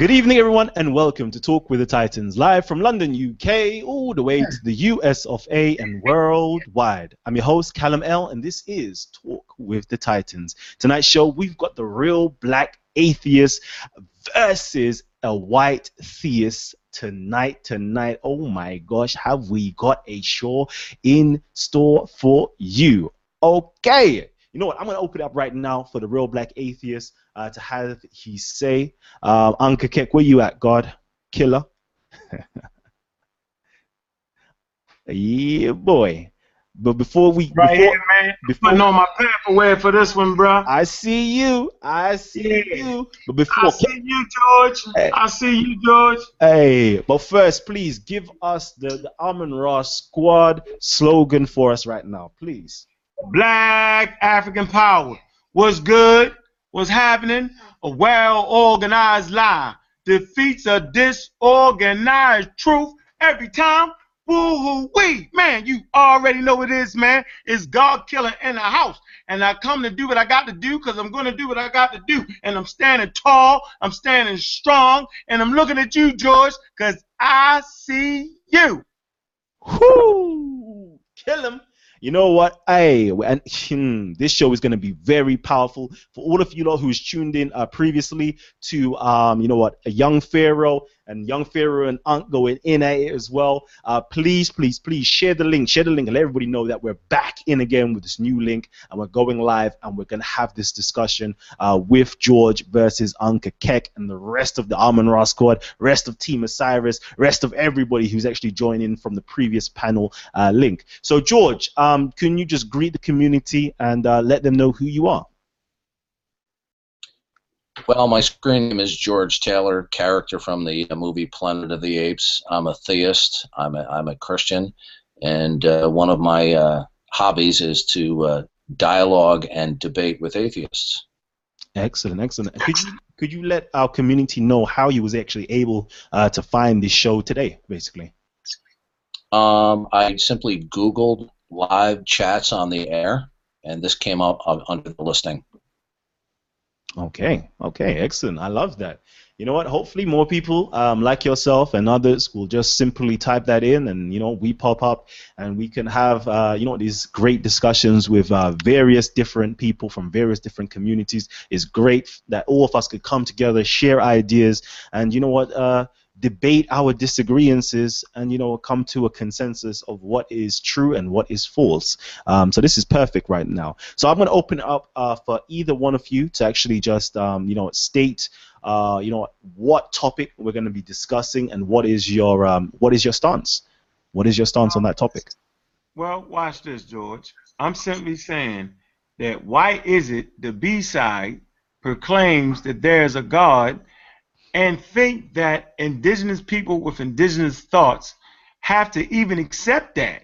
Good evening, everyone, and welcome to Talk with the Titans, live from London, UK, all the way to the US of A and worldwide. I'm your host, Callum L, and this is Talk with the Titans. Tonight's show, we've got the real black atheist versus a white theist tonight. Tonight, oh my gosh, have we got a show in store for you? Okay, you know what? I'm going to open it up right now for the real black atheist uh, to have his say. Uh, Uncle Kek, where you at, God? Killer? yeah, boy. But before we right before, here, man. Before, I know my paperwork for this one, bro. I see you. I see yeah. you. But before I see you, George. Hey. I see you, George. Hey, but first, please give us the the Amon Ra squad slogan for us right now, please. Black African Power. What's good? What's happening? A well organized lie defeats a disorganized truth every time. Woo-hoo wee, man, you already know it is, man. It's God killer in the house. And I come to do what I got to do because I'm going to do what I got to do. And I'm standing tall, I'm standing strong, and I'm looking at you, George, because I see you. Whoo! Kill him you know what? Hey, and hmm, this show is going to be very powerful for all of you lot who's tuned in uh, previously to, um, you know what, a young pharaoh and young Pharaoh and Unc going in at it as well. Uh, please, please, please share the link, share the link, and let everybody know that we're back in again with this new link and we're going live and we're gonna have this discussion uh, with George versus Unc Kek and the rest of the Amon Ra squad, rest of Team Osiris, rest of everybody who's actually joining from the previous panel uh, link. So George, um, can you just greet the community and uh, let them know who you are? Well, my screen name is George Taylor, character from the movie Planet of the Apes. I'm a theist. I'm a, I'm a Christian, and uh, one of my uh, hobbies is to uh, dialogue and debate with atheists. Excellent, excellent. Could you could you let our community know how you was actually able uh, to find this show today, basically? Um, I simply Googled live chats on the air, and this came up under the listing. Okay, okay, excellent. I love that. You know what? Hopefully, more people um, like yourself and others will just simply type that in, and you know, we pop up, and we can have uh, you know these great discussions with uh, various different people from various different communities. It's great that all of us could come together, share ideas, and you know what? Uh, debate our disagreements and you know come to a consensus of what is true and what is false. Um, so this is perfect right now. So I'm going to open up uh, for either one of you to actually just um, you know state uh, you know what topic we're going to be discussing and what is your um, what is your stance. What is your stance on that topic? Well, watch this, George. I'm simply saying that why is it the B side proclaims that there's a God and think that indigenous people with indigenous thoughts have to even accept that.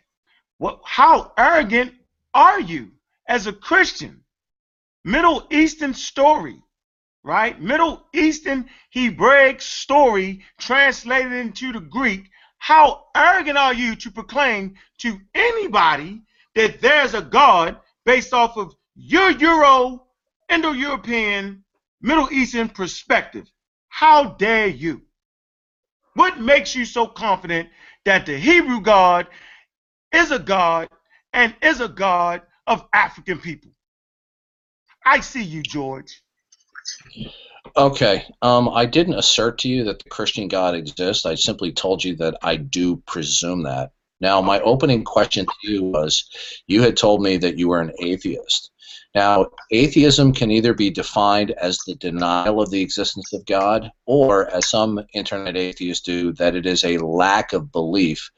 What, how arrogant are you as a Christian? Middle Eastern story, right? Middle Eastern Hebraic story translated into the Greek. How arrogant are you to proclaim to anybody that there's a God based off of your Euro, Indo European, Middle Eastern perspective? How dare you? What makes you so confident that the Hebrew God is a God and is a God of African people? I see you, George. Okay. Um, I didn't assert to you that the Christian God exists. I simply told you that I do presume that. Now, my opening question to you was you had told me that you were an atheist. Now, atheism can either be defined as the denial of the existence of God, or as some internet atheists do, that it is a lack of belief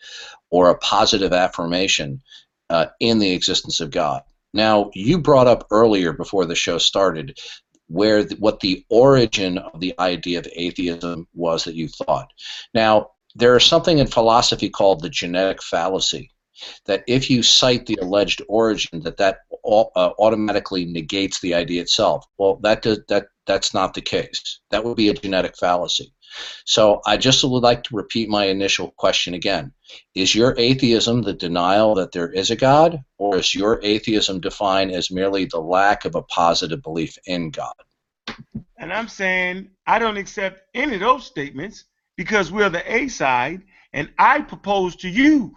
or a positive affirmation uh, in the existence of God. Now, you brought up earlier before the show started where the, what the origin of the idea of atheism was that you thought. Now, there is something in philosophy called the genetic fallacy that if you cite the alleged origin, that that uh, automatically negates the idea itself. Well, that does, that that's not the case. That would be a genetic fallacy. So I just would like to repeat my initial question again. Is your atheism the denial that there is a God, or is your atheism defined as merely the lack of a positive belief in God? And I'm saying I don't accept any of those statements because we're the A side, and I propose to you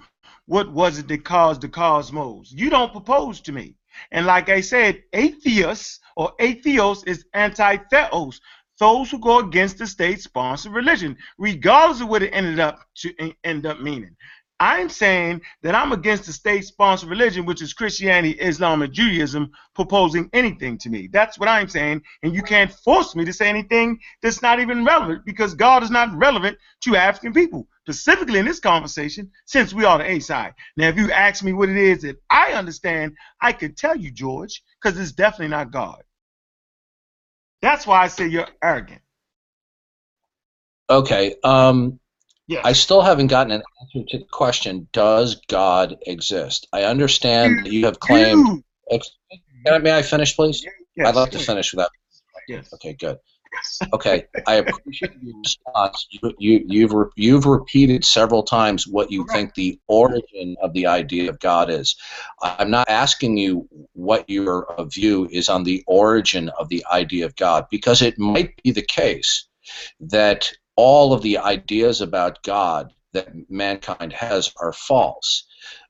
what was it that caused the cosmos. You don't propose to me. And like I said, atheists or atheos is anti-theos, those who go against the state-sponsored religion, regardless of what it ended up to end up meaning. I'm saying that I'm against the state sponsored religion, which is Christianity, Islam, and Judaism, proposing anything to me. That's what I'm saying. And you can't force me to say anything that's not even relevant because God is not relevant to African people, specifically in this conversation, since we are the A side. Now, if you ask me what it is that I understand, I could tell you, George, because it's definitely not God. That's why I say you're arrogant. Okay. Um, Yes. I still haven't gotten an answer to the question: Does God exist? I understand that you have claimed. You- Ex- Can I- May I finish, please? Yes, I'd love to finish without. Yes. Okay, good. Okay, I appreciate your response. You, you, you've re- you've repeated several times what you think the origin of the idea of God is. I'm not asking you what your uh, view is on the origin of the idea of God, because it might be the case that all of the ideas about God that mankind has are false,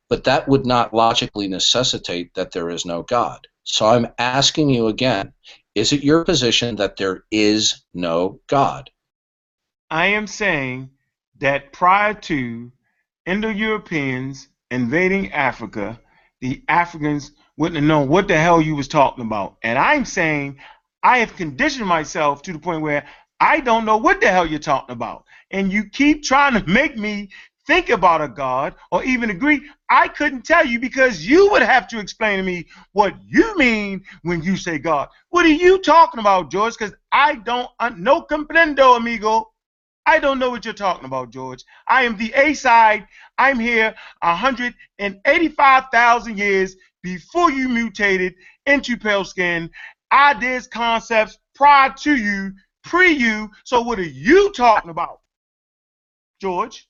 but that would not logically necessitate that there is no God. So I'm asking you again is it your position that there is no God? I am saying that prior to Indo-Europeans invading Africa, the Africans wouldn't have known what the hell you was talking about. And I'm saying I have conditioned myself to the point where I don't know what the hell you're talking about. And you keep trying to make me think about a God or even agree. I couldn't tell you because you would have to explain to me what you mean when you say God. What are you talking about, George? Because I don't uh, no comprendo, amigo. I don't know what you're talking about, George. I am the A side. I'm here 185,000 years before you mutated into pale skin. Ideas, concepts prior to you, pre you. So what are you talking about, George?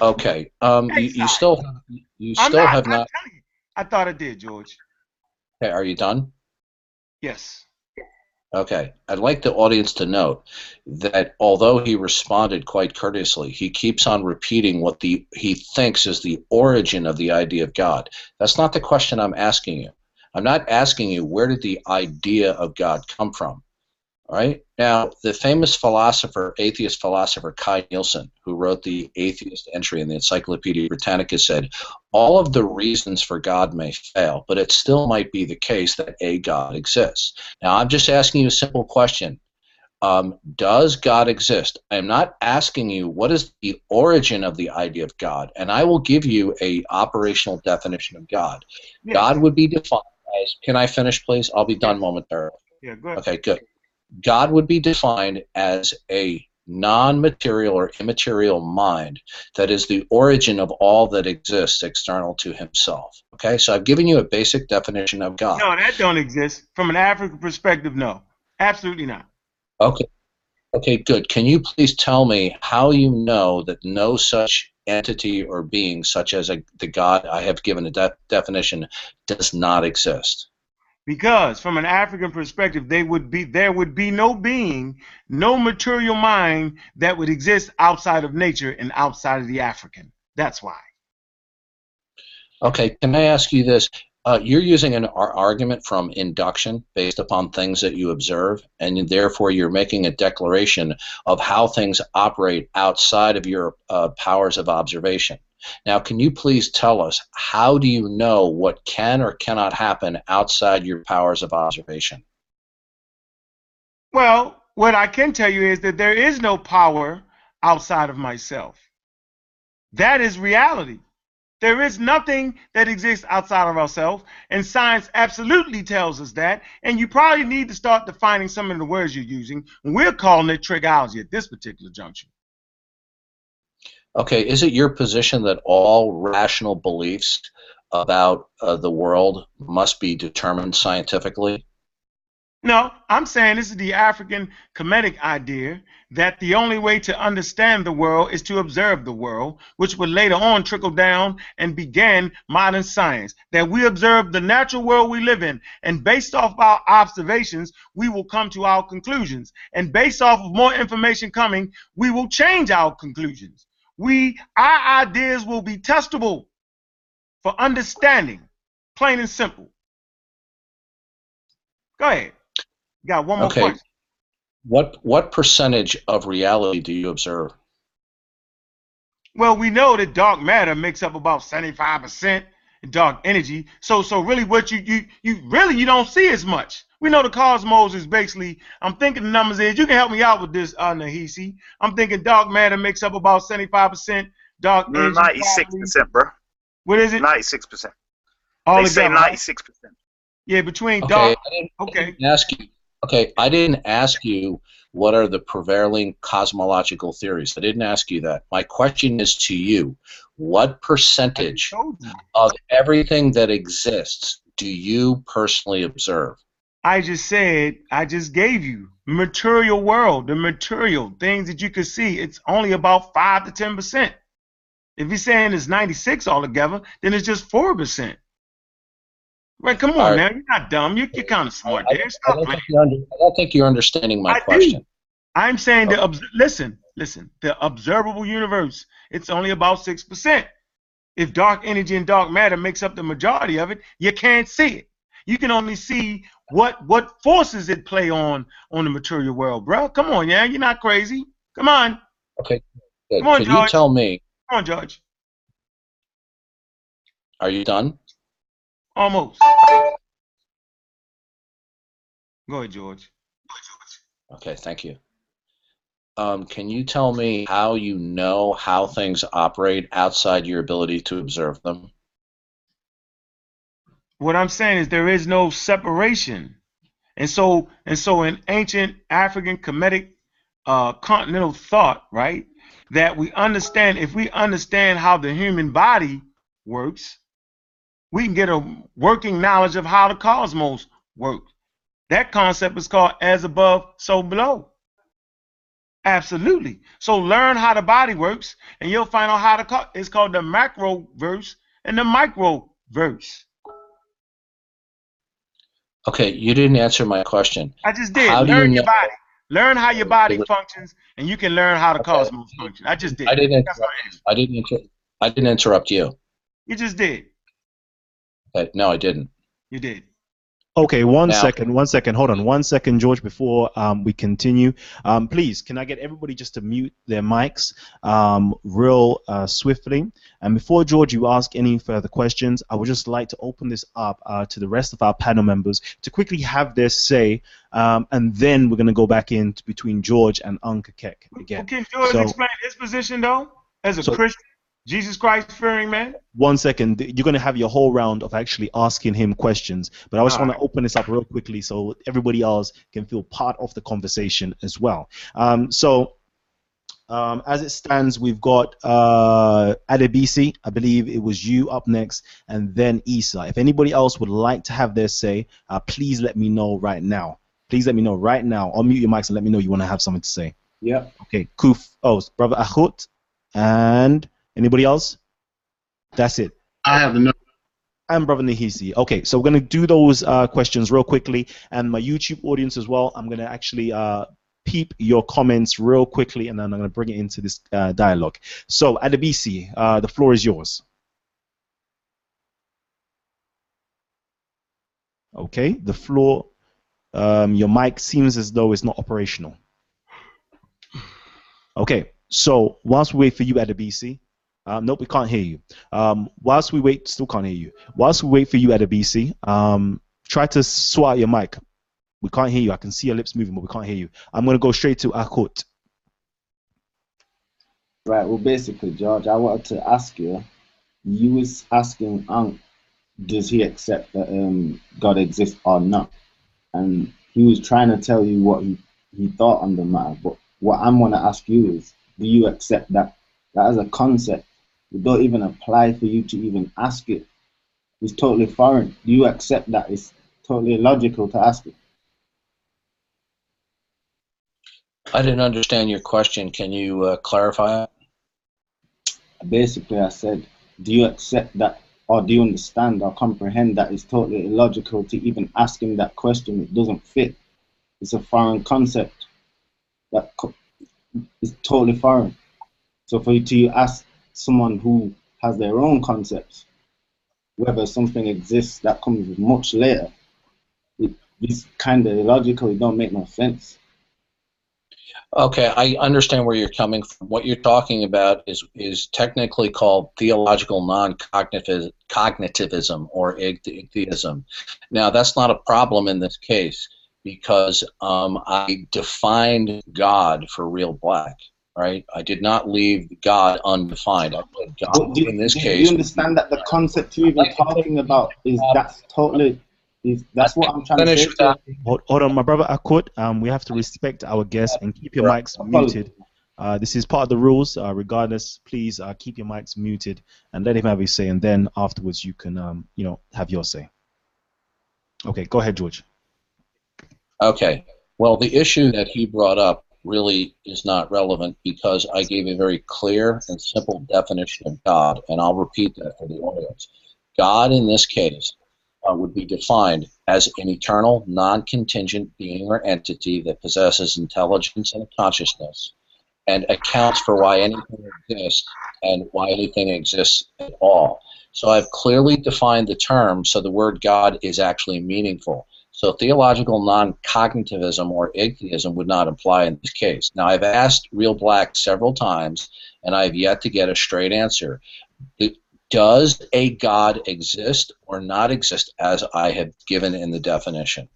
Okay. Um, you, you still you still not. have not. you. I thought I did, George. Okay, are you done? Yes. Okay. I'd like the audience to note that although he responded quite courteously, he keeps on repeating what the he thinks is the origin of the idea of God. That's not the question I'm asking you. I'm not asking you where did the idea of God come from. Right. Now, the famous philosopher, atheist philosopher Kai Nielsen, who wrote the atheist entry in the Encyclopedia Britannica, said all of the reasons for God may fail, but it still might be the case that a God exists. Now, I'm just asking you a simple question. Um, does God exist? I'm not asking you what is the origin of the idea of God, and I will give you a operational definition of God. Yes. God would be defined as. Can I finish, please? I'll be done momentarily. Yeah, go ahead. Okay, good. God would be defined as a non material or immaterial mind that is the origin of all that exists external to himself. Okay, so I've given you a basic definition of God. No, that don't exist. From an African perspective, no. Absolutely not. Okay. Okay, good. Can you please tell me how you know that no such entity or being, such as a, the God I have given a de- definition, does not exist? Because from an African perspective, they would be there would be no being, no material mind that would exist outside of nature and outside of the African. That's why. Okay, can I ask you this? Uh, you're using an ar- argument from induction based upon things that you observe, and therefore you're making a declaration of how things operate outside of your uh, powers of observation. Now, can you please tell us how do you know what can or cannot happen outside your powers of observation? Well, what I can tell you is that there is no power outside of myself. That is reality. There is nothing that exists outside of ourselves, and science absolutely tells us that. And you probably need to start defining some of the words you're using. We're calling it trigology at this particular juncture. Okay, is it your position that all rational beliefs about uh, the world must be determined scientifically? No, I'm saying this is the African Kemetic idea that the only way to understand the world is to observe the world, which would later on trickle down and began modern science. That we observe the natural world we live in, and based off our observations, we will come to our conclusions. And based off of more information coming, we will change our conclusions. We, our ideas will be testable for understanding, plain and simple. Go ahead. Got one more Okay. question. What what percentage of reality do you observe? Well, we know that dark matter makes up about 75% dark energy. So so really what you you you really you don't see as much. We know the cosmos is basically I'm thinking the numbers is you can help me out with this uh Nahisi. I'm thinking dark matter makes up about 75% dark energy. 96%, bro. What is it? Ninety-six percent. All They say together, right? ninety-six percent. Yeah, between Okay, dark I didn't, I Okay. didn't ask you. Okay, I didn't ask you what are the prevailing cosmological theories. I didn't ask you that. My question is to you: What percentage of everything that exists do you personally observe? I just said, I just gave you material world, the material things that you could see. It's only about five to ten percent. If you're saying it's 96 altogether, then it's just four percent. Right? Come on right. now, you're not dumb. You're, you're kind of smart I, there. I don't think you're under, I don't think you're understanding my I do. question. I'm saying the obs- listen, listen. The observable universe, it's only about six percent. If dark energy and dark matter makes up the majority of it, you can't see it. You can only see what what forces it play on on the material world, bro. Come on, yeah, you're not crazy. Come on, Okay, good. Come on, Can you tell me? come on, George. Are you done? Almost. Go ahead, George. Okay, thank you. Um, can you tell me how you know how things operate outside your ability to observe them? What I'm saying is there is no separation, and so and so in ancient African Kemetic uh, continental thought, right, that we understand if we understand how the human body works, we can get a working knowledge of how the cosmos works. That concept is called as above, so below. Absolutely. So learn how the body works, and you'll find out how the co- it's called the macro verse and the micro verse. Okay, you didn't answer my question. I just did. How do you learn your know- body. Learn how your body functions, and you can learn how the Okay. cosmos function. I just did. I didn't interrupt. I didn't inter- I didn't interrupt you. You just did. Uh, no, I didn't. You did. Okay, one Now- second, one second. Hold on, one second, George. Before um, we continue, um, please, can I get everybody just to mute their mics um, real uh, swiftly? And before George, you ask any further questions, I would just like to open this up uh, to the rest of our panel members to quickly have their say, um, and then we're going to go back in between George and Uncle Kek Well. Can George So- explain his position though, as a So- Christian, Jesus Christ fearing man? One second, you're going to have your whole round of actually asking him questions, but I just want to open this up real quickly so everybody else can feel part of the conversation as well. Um, so, um, as it stands, we've got uh, Adebisi. I believe it was you up next, and then Isa. If anybody else would like to have their say, uh, please let me know right now. Please let me know right now. Unmute your mics and let me know you want to have something to say. Yeah. Okay, Kuf. Oh, brother Ahut, and anybody else? That's it. I have no. and Brother Nahisi. Okay, so we're going to do those uh, questions real quickly, and my YouTube audience as well. I'm going to actually uh, peep your comments real quickly, and then I'm going to bring it into this uh, dialogue. So, Adebisi, uh, the floor is yours. Okay, the floor, um, your mic seems as though it's not operational. Okay, so whilst we wait for you, Adebisi, um, nope, we can't hear you. Um, whilst we wait, still can't hear you. Whilst we wait for you, Adebisi, um, try to swat out your mic. We can't hear you. I can see your lips moving, but we can't hear you. I'm going to go straight to Akut. Right. Well, basically, George, I wanted to ask you. You was asking does he accept that um, God exists or not? And he was trying to tell you what he, he thought on the matter. But what I'm going to ask you is, do you accept that that as a concept? It don't even apply for you to even ask it. It's totally foreign. Do you accept that? It's totally illogical to ask it. I didn't understand your question. Can you uh, clarify it? Basically, I said, do you accept that, or do you understand or comprehend that it's totally illogical to even ask him that question? It doesn't fit. It's a foreign concept That that is totally foreign. So for you to ask someone who has their own concepts whether something exists that comes much later, it, it's kind of illogical. It don't make no sense. Okay, I understand where you're coming from. What you're talking about is is technically called theological non-cognitivism or atheism. Now, that's not a problem in this case because um, I defined God for real black. Right, I did not leave God undefined. I put God do, in this do case. you understand that the concept you're even talking about is that's totally is that's what I'm trying to say. Hold, hold on, my brother Akut. Um, we have to respect our guests and keep your mics muted. Uh, this is part of the rules. Uh, regardless, please uh, keep your mics muted and let him have his say, and then afterwards you can, um, you know, have your say. Okay, go ahead, George. Okay. Well, the issue that he brought up really is not relevant because I gave a very clear and simple definition of God, and I'll repeat that for the audience. God, in this case, uh, would be defined as an eternal, non contingent being or entity that possesses intelligence and consciousness and accounts for why anything exists and why anything exists at all. So I've clearly defined the term so the word God is actually meaningful. So theological non-cognitivism or atheism would not apply in this case. Now I've asked Real Black several times, and I've yet to get a straight answer. Does a God exist or not exist as I have given in the definition?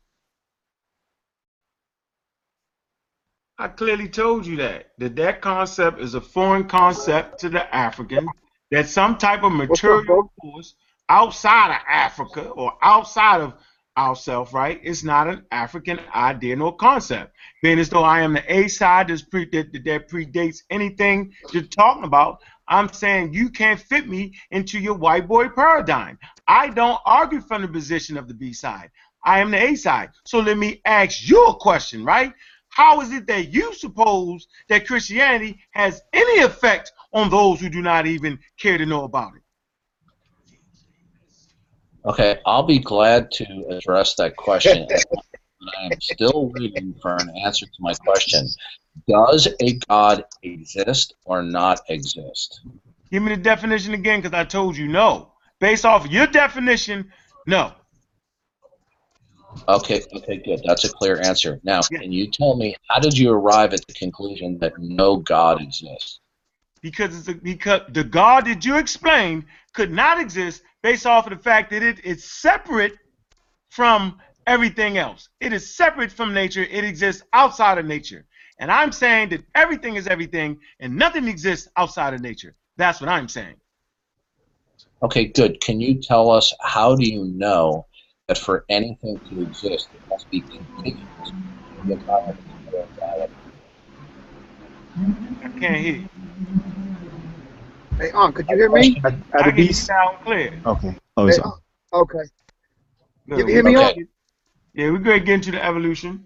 I clearly told you that that that concept is a foreign concept to the African. That some type of material force outside of Africa or outside of ourselves, right? It's not an African idea nor concept. Being as though I am the A side that's pre- that, that predates anything you're talking about, I'm saying you can't fit me into your white boy paradigm. I don't argue from the position of the B side. I am the A side. So let me ask you a question, right? How is it that you suppose that Christianity has any effect on those who do not even care to know about it? Okay, I'll be glad to address that question. I'm still waiting for an answer to my question. Does a God exist or not exist? Give me the definition again because I told you no. Based off your definition, no. Okay, okay, good. That's a clear answer. Now, can you tell me how did you arrive at the conclusion that no God exists? Because it's a, because the God that you explained could not exist based off of the fact that it is separate from everything else. It is separate from nature. It exists outside of nature. And I'm saying that everything is everything and nothing exists outside of nature. That's what I'm saying. Okay, good. Can you tell us how do you know that for anything to exist, it must be contiguous in the time of reality? I can't hear you. Hey, on, could you hear me? At, I at the can hear beast. sound clear. Okay. Oh, Hey, it's Unc, okay. Good. You can hear me, Okay. Yeah, we're going to get into the evolution.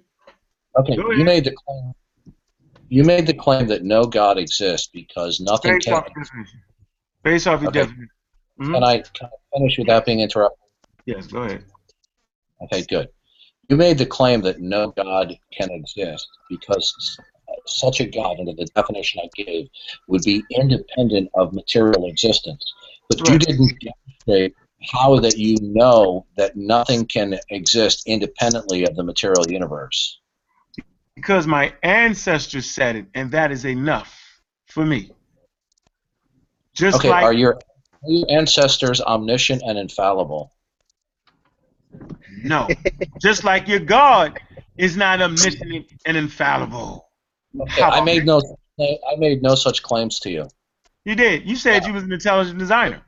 Okay, Go you ahead. made the claim. You made the claim that no God exists because nothing Based can. off your definition. Based off your Okay. definition. Mhm. Can I, can I finish without being interrupted? Yes, go ahead. Okay, good. You made the claim that no God can exist because such a God, under the definition I gave, would be independent of material existence. But you didn't demonstrate how that you know that nothing can exist independently of the material universe. Because my ancestors said it, and that is enough for me. Just Okay, like are your, are your ancestors omniscient and infallible? no, just like your God is not omniscient and infallible. Okay, I made no I made no such claims to you. You did. You said you was an intelligent designer.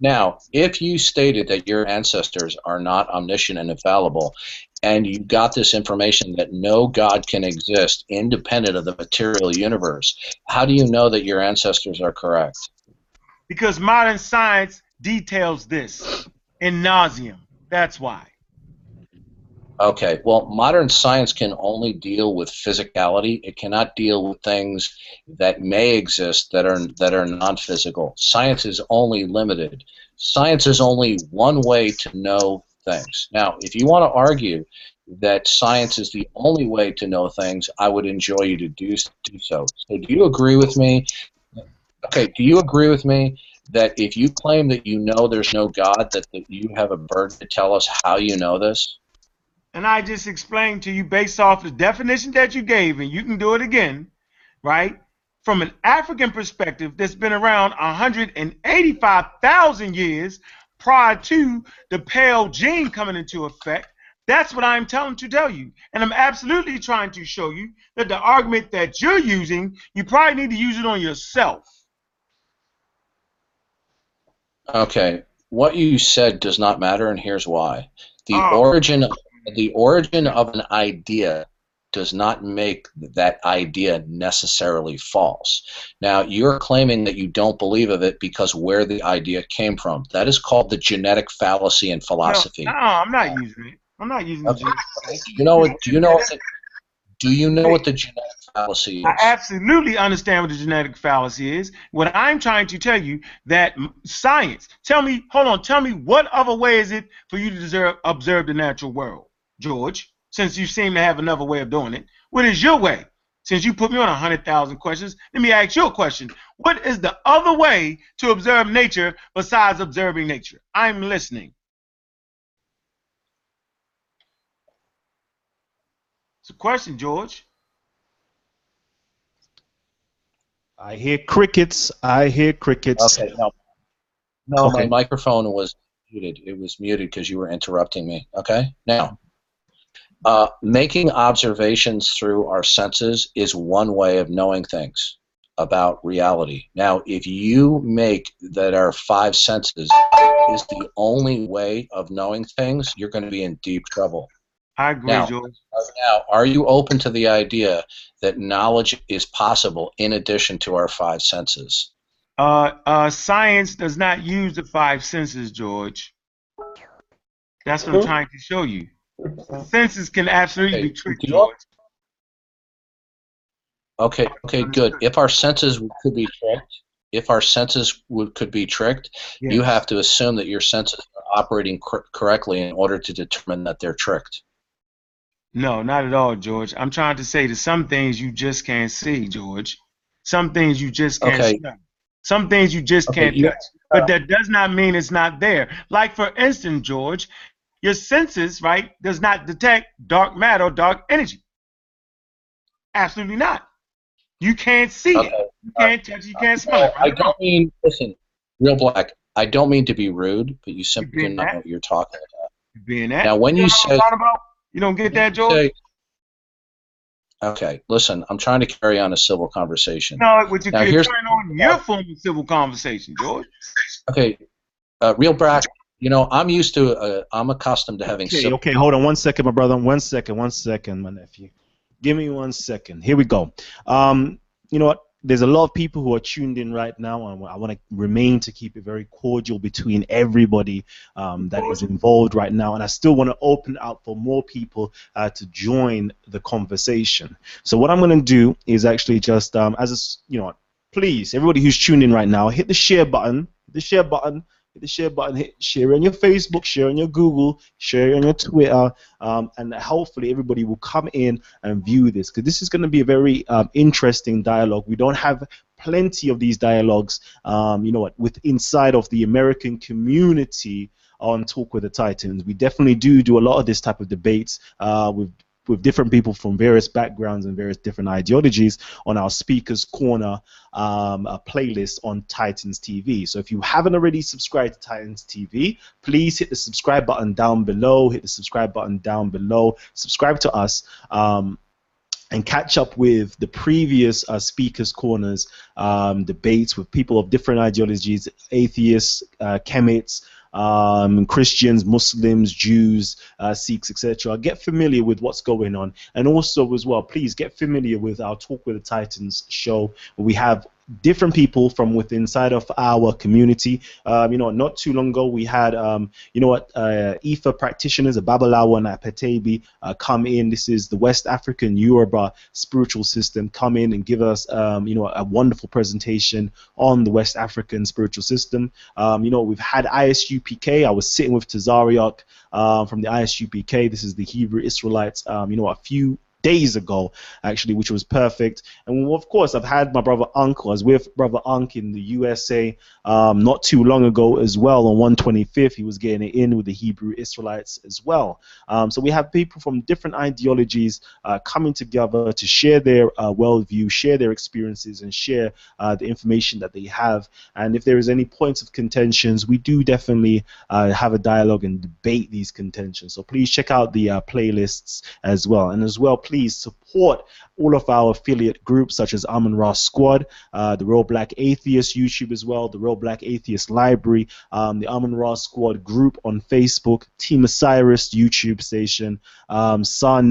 Now, if you stated that your ancestors are not omniscient and infallible, and you got this information that no God can exist independent of the material universe, how do you know that your ancestors are correct? Because modern science details this in nauseum. That's why. Okay, well, modern science can only deal with physicality. It cannot deal with things that may exist that are that are non-physical. Science is only limited. Science is only one way to know things. Now, if you want to argue that science is the only way to know things, I would enjoy you to do do so. So, do you agree with me? Okay, do you agree with me that if you claim that you know there's no God, that, that you have a burden to tell us how you know this? And I just explained to you based off the definition that you gave, and you can do it again, right? From an African perspective that's been around 185,000 years prior to the pale gene coming into effect. That's what I'm telling to tell you. And I'm absolutely trying to show you that the argument that you're using, you probably need to use it on yourself. Okay, what you said does not matter, and here's why. The Oh. origin the origin of an idea does not make that idea necessarily false. Now, you're claiming that you don't believe of it because where the idea came from. That is called the genetic fallacy in philosophy. No, no, I'm not using it. I'm not using Okay. it. Do you know what? Do you know what? The, do you know what the genetic fallacy is? I absolutely understand what the genetic fallacy is. What I'm trying to tell you that science. Tell me, hold on. Tell me what other way is it for you to deserve, observe the natural world, George? Since you seem to have another way of doing it, what is your way? Since you put me on a hundred thousand questions, let me ask you a question. What is the other way to observe nature besides observing nature? I'm listening. It's a question, George. I hear crickets. I hear crickets. Okay, no. No, Okay. my microphone was muted. It was muted because you were interrupting me. Okay? Now, uh, making observations through our senses is one way of knowing things about reality. Now, if you make that our five senses is the only way of knowing things, you're going to be in deep trouble. I agree, Now- George. Now, are you open to the idea that knowledge is possible in addition to our five senses? Uh, uh, science does not use the five senses, George. That's what I'm trying to show you. Senses can absolutely Okay, be tricked. Okay, okay, good. If our senses could be tricked, if our senses would, could be tricked, you have to assume that your senses are operating cor- correctly in order to determine that they're tricked. No, not at all, George. I'm trying to say that some things you just can't see, George. Some things you just can't Okay. smell. Some things you just Okay, can't you- touch. But that does not mean it's not there. Like for instance, George, your senses, right, does not detect dark matter or dark energy. Absolutely not. You can't see it. You can't touch it. You can't smell it. I Right wrong? don't mean, listen, real black, I don't mean to be rude, but you simply do not that? know what you're talking about. You being that. Now, when know you what I'm say- you don't get that, George. Okay, listen, I'm trying to carry on a civil conversation. no, what you Now, you're here's- turning on your form of civil conversation, George. Okay, uh, real black, you know, I'm used to, uh, I'm accustomed to having Okay, okay, hold on one second, my brother. One second, one second, my nephew. Give me one second. Here we go. Um, you know what? There's a lot of people who are tuned in right now, and I want to remain to keep it very cordial between everybody um, that is involved right now. And I still want to open up for more people uh, to join the conversation. So what I'm going to do is actually just, um, as a you know, please, everybody who's tuned in right now, hit the share button. The share button. Hit the share button. Hit share on your Facebook. Share on your Google. Share on your Twitter. Um, and hopefully everybody will come in and view this because this is going to be a very um, interesting dialogue. We don't have plenty of these dialogues, um, you know what, with inside of the American community on Talk with the Titans. We definitely do do a lot of this type of debates uh, with with different people from various backgrounds and various different ideologies on our Speakers Corner um, uh, playlist on Titans TV. So if you haven't already subscribed to Titans TV, please hit the subscribe button down below. Hit the subscribe button down below. Subscribe to us. Um, and catch up with the previous uh, speakers corners um, debates with people of different ideologies atheists uh, chemists um, christians muslims jews uh, sikhs etc get familiar with what's going on. And also as well please get familiar with our talk with the titans show. We have different people from within inside of our community. Um, you know, not too long ago we had, um, you know what, uh, Ifa practitioners, a Babalawo and a Petebi, uh, come in. This is the West African Yoruba spiritual system. Come in and give us, um, you know, a wonderful presentation on the West African spiritual system. Um, you know, we've had ISUPK. I was sitting with Tazariok uh, from the ISUPK. This is the Hebrew Israelites. Um, you know, a few days ago, actually, which was perfect. And of course, I've had my brother Unc. I was with brother Unc in the USA um, not too long ago as well. On 125th, he was getting it in with the Hebrew Israelites as well. Um, so we have people from different ideologies uh, coming together to share their uh, worldview, share their experiences, and share uh, the information that they have. And if there is any points of contentions, we do definitely uh, have a dialogue and debate these contentions. So please check out the uh, playlists as well. And as well, please support all of our affiliate groups such as Amon Ra Squad, uh, the Real Black Atheist YouTube as well, the Real Black Atheist Library, um, the Amon Ra Squad group on Facebook, Team Osiris YouTube station, um, San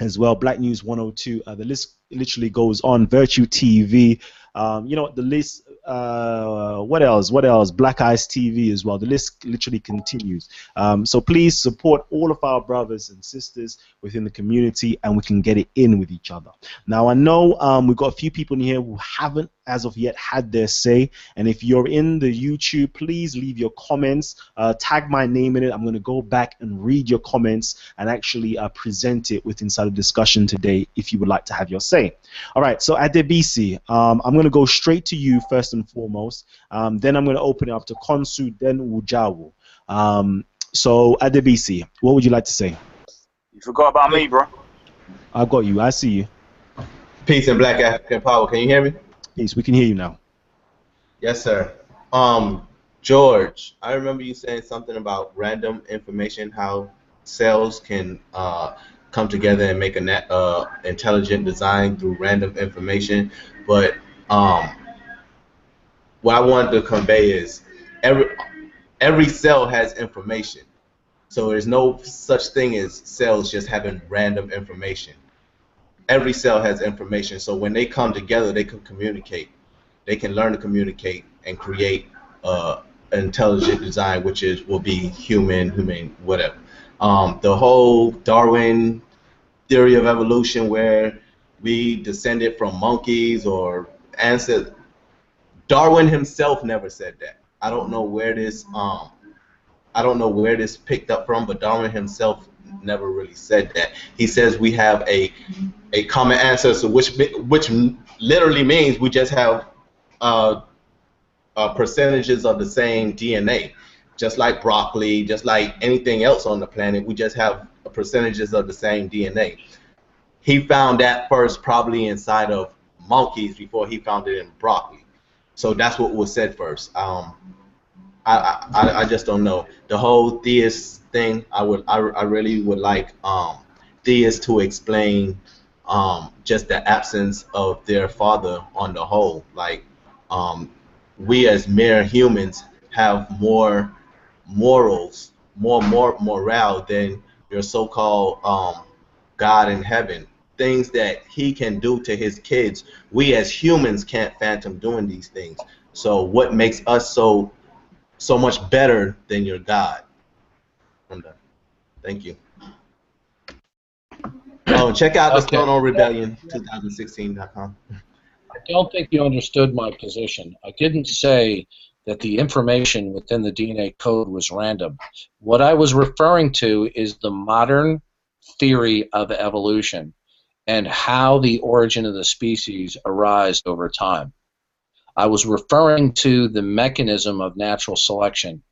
as well, Black News 102. Uh, the list literally goes on. Virtue TV. Um, you know the list uh, what else? What else? Black Eyes TV as well. The list literally continues. Um, so please support all of our brothers and sisters within the community, and we can get it in with each other. Now I know um, we've got a few people in here who haven't, as of yet, had their say. And if you're in the YouTube, please leave your comments. Uh, tag my name in it. I'm going to go back and read your comments and actually uh, present it with inside the discussion today. If you would like to have your say. All right. So Adebisi, um, I'm going to go straight to you first and foremost. Um, then I'm going to open it up to Konsu, then Wujawu. Um, so, Adebisi, what would you like to say? You forgot about me, bro. I got you. I see you. Peace and Black African Power. Can you hear me? Peace. We can hear you now. Yes, sir. Um, George, I remember you saying something about random information, how cells can uh, come together and make an uh, intelligent design through random information. But um, what I wanted to convey is every every cell has information. So there's no such thing as cells just having random information. Every cell has information. So when they come together, they can communicate. They can learn to communicate and create uh, intelligent design, which is will be human, human, whatever. Um, the whole Darwin theory of evolution, where we descended from monkeys or ancestors, Darwin himself never said that. I don't know where this um I don't know where this picked up from, but Darwin himself never really said that. He says we have a a common ancestor, which which literally means we just have uh, uh, percentages of the same DNA, just like broccoli, just like anything else on the planet. We just have percentages of the same DNA. He found that first, probably inside of monkeys, before he found it in broccoli. So that's what was said first. Um, I, I, I just don't know the whole theist thing. I would I, I really would like um, theists to explain um, just the absence of their father on the whole. Like um, we as mere humans have more morals, more more morale than your so-called um, God in heaven things that he can do to his kids, we as humans can't phantom doing these things. So what makes us so so much better than your God? I'm done. Thank you. Oh, check out the okay. Stone on Rebellion 2016.com. I don't think you understood my position. I didn't say that the information within the DNA code was random. What I was referring to is the modern theory of evolution and how the origin of the species arise over time. I was referring to the mechanism of natural selection.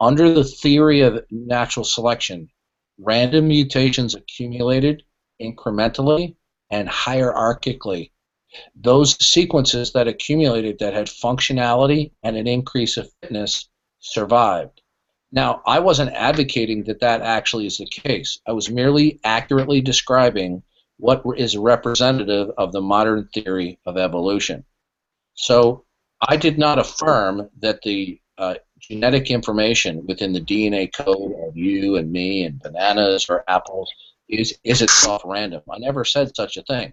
Under the theory of natural selection, random mutations accumulated incrementally and hierarchically. Those sequences that accumulated that had functionality and an increase of fitness survived. Now, I wasn't advocating that that actually is the case. I was merely accurately describing what is representative of the modern theory of evolution. So I did not affirm that the uh, genetic information within the DNA code of you and me and bananas or apples is, is itself random. I never said such a thing.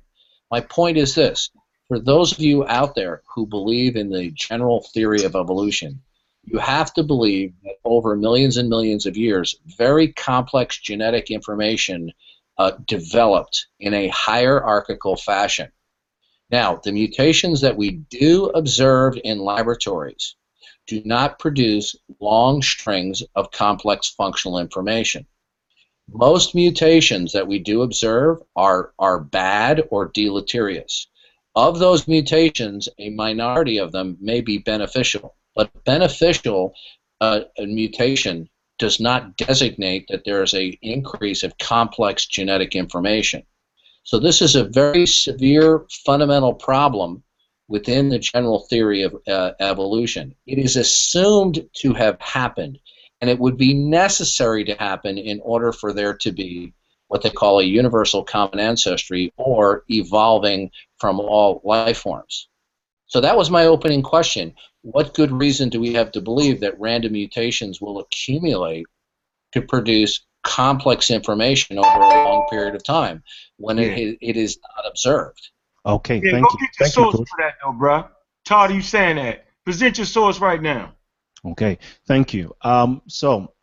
My point is this for those of you out there who believe in the general theory of evolution, you have to believe that over millions and millions of years, very complex genetic information uh, developed in a hierarchical fashion. Now, the mutations that we do observe in laboratories do not produce long strings of complex functional information. Most mutations that we do observe are, are bad or deleterious. Of those mutations, a minority of them may be beneficial, but beneficial uh, mutation does not designate that there is an increase of complex genetic information. So this is a very severe fundamental problem within the general theory of uh, evolution. It is assumed to have happened, and it would be necessary to happen in order for there to be what they call a universal common ancestry or evolving from all life forms. So that was my opening question. What good reason do we have to believe that random mutations will accumulate to produce complex information over a long period of time when Yeah. it, it is not observed? Okay, Yeah, thank go you. get your Thank source Coach. for that, though, bruh. Todd, are you saying that? Present your source right now. Okay, thank you. Um, so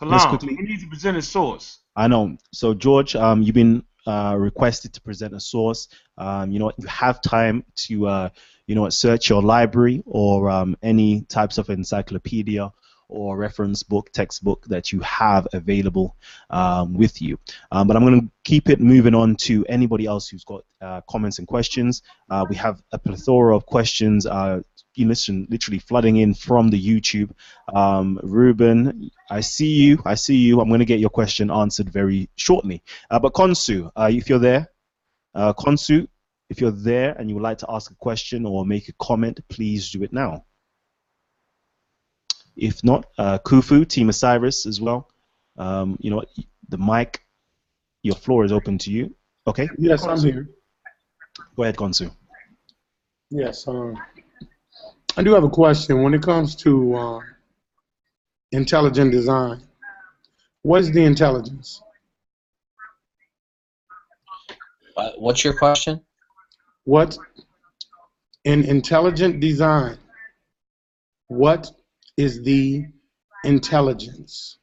Let's Kalam, quickly- he needs to present his source. I know. So George, um, you've been uh, requested to present a source. Um, you know, you have time to, uh, you know, search your library or um, any types of encyclopedia or reference book, textbook that you have available um, with you. Um, but I'm going to keep it moving on to anybody else who's got uh, comments and questions. Uh, we have a plethora of questions. Uh, listen, literally flooding in from the YouTube. Um, Ruben, I see you. I see you. I'm going to get your question answered very shortly. Uh, but Konsu, uh, if you're there, uh, Konsu, if you're there and you would like to ask a question or make a comment, please do it now. If not, uh, Kufu, Team Osiris as well. Um, you know what? The mic, your floor is open to you. Okay, Yes, I'm here. go ahead, Konsu. Yes, um, I do have a question. When it comes to um, intelligent design, what is the intelligence? Uh, what's your question? What in intelligent design? What is the intelligence?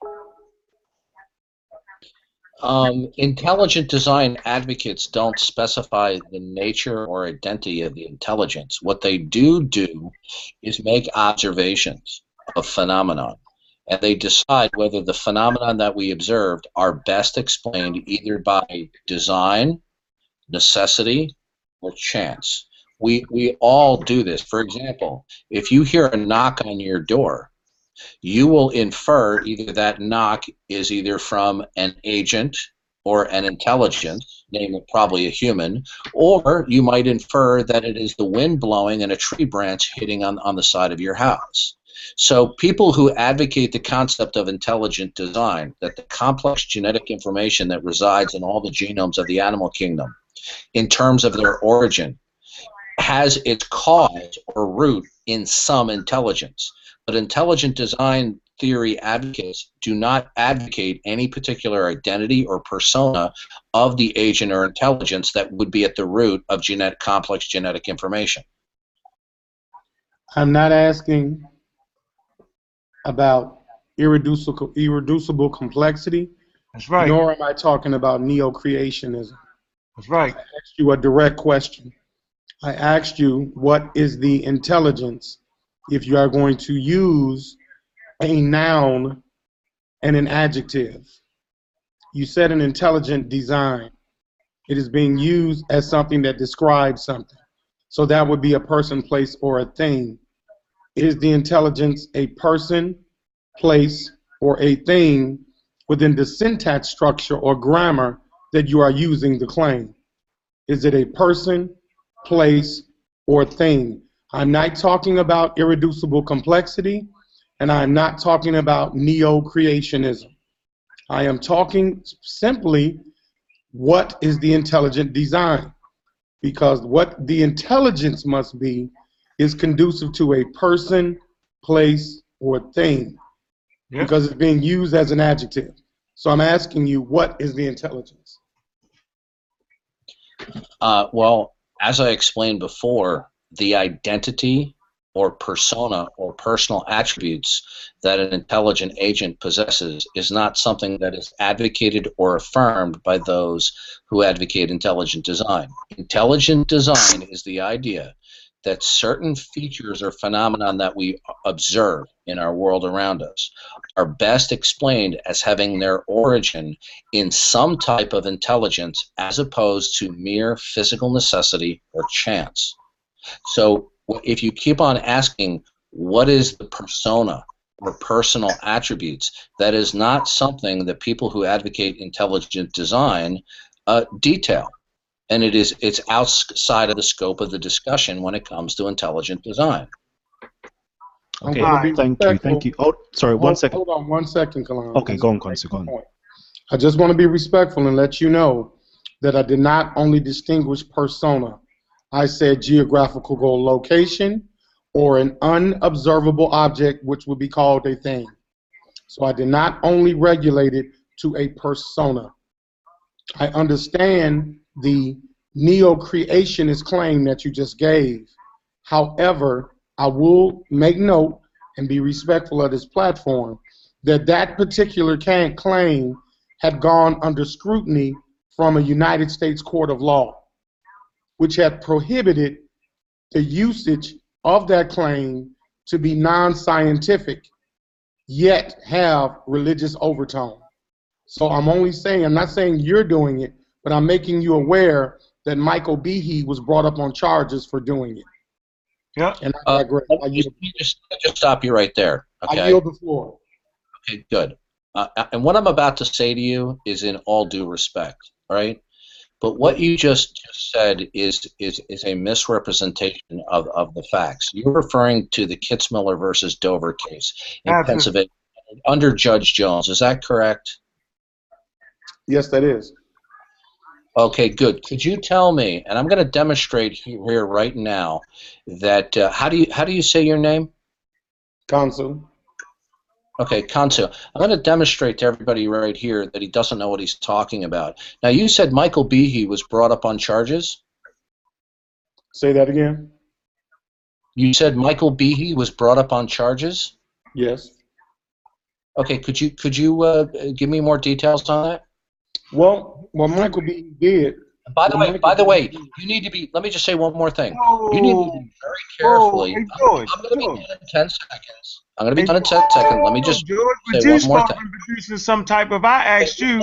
Um, intelligent design advocates don't specify the nature or identity of the intelligence. What they do do is make observations of phenomenon, and they decide whether the phenomenon that we observed are best explained either by design, necessity, chance. We, we all do this. For example, if you hear a knock on your door, you will infer either that knock is either from an agent or an intelligence, namely probably a human, or you might infer that it is the wind blowing and a tree branch hitting on, on the side of your house. So people who advocate the concept of intelligent design, that the complex genetic information that resides in all the genomes of the animal kingdom, in terms of their origin, has its cause or root in some intelligence but intelligent design theory advocates do not advocate any particular identity or persona of the agent or intelligence that would be at the root of genetic complex genetic information. I'm not asking about irreducible, irreducible complexity, That's right. nor am I talking about neo-creationism. That's right. I asked you a direct question. I asked you what is the intelligence if you are going to use a noun and an adjective. You said an intelligent design. It is being used as something that describes something. So that would be a person, place, or a thing. Is the intelligence a person, place, or a thing within the syntax structure or grammar that you are using the claim? Is it a person, place, or thing? I'm not talking about irreducible complexity, and I'm not talking about neo creationism. I am talking simply what is the intelligent design? Because what the intelligence must be is conducive to a person, place, or thing. Because it's being used as an adjective. So I'm asking you, what is the intelligence? Uh, well, as I explained before, the identity or persona or personal attributes that an intelligent agent possesses is not something that is advocated or affirmed by those who advocate intelligent design. Intelligent design is the idea that certain features or phenomenon that we observe in our world around us are best explained as having their origin in some type of intelligence as opposed to mere physical necessity or chance. So if you keep on asking what is the persona or personal attributes, that is not something that people who advocate intelligent design uh, detail and it is it's outside of the scope of the discussion when it comes to intelligent design. Okay, gonna be thank you, thank you. Oh, sorry, one hold, second. Hold on one second, Kalam. Okay, go on, Konsu, go on. Point. I just want to be respectful and let you know that I did not only distinguish persona. I said geographical location or an unobservable object, which would be called a thing. So I did not only regulate it to a persona. I understand the neo-creationist claim that you just gave. However, I will make note and be respectful of this platform that that particular claim had gone under scrutiny from a United States court of law, which had prohibited the usage of that claim to be non-scientific, yet have religious overtone. So I'm only saying, I'm not saying you're doing it, but I'm making you aware that Michael Behe was brought up on charges for doing it. Yeah. And I Uh, digress. I Let me yield, just, just stop you right there. I Okay. yield the floor. Okay, good. Uh, and what I'm about to say to you is in all due respect, all right? But what you just, just said is, is, is a misrepresentation of, of the facts. You're referring to the Kitzmiller versus Dover case in Absolutely. Pennsylvania under Judge Jones. Is that correct? Yes, that is. Okay, good. Could you tell me, and I'm going to demonstrate here right now, that uh, how do you how do you say your name? Konsu. Okay, Kansu. I'm going to demonstrate to everybody right here that he doesn't know what he's talking about. Now, you said Michael Behe was brought up on charges. Say that again. You said Michael Behe was brought up on charges. Yes. Okay, could you could you uh, give me more details on that? Well, what Michael B. did. By the Well, way, by the way, you need to be. Let me just say one more thing. Whoa. You need to be oh, very Whoa, carefully. Oh, hey, George, I'm going to be done in ten seconds. I'm going to be done in ten seconds. Let me just George, say one more start thing. producing some type of. I asked you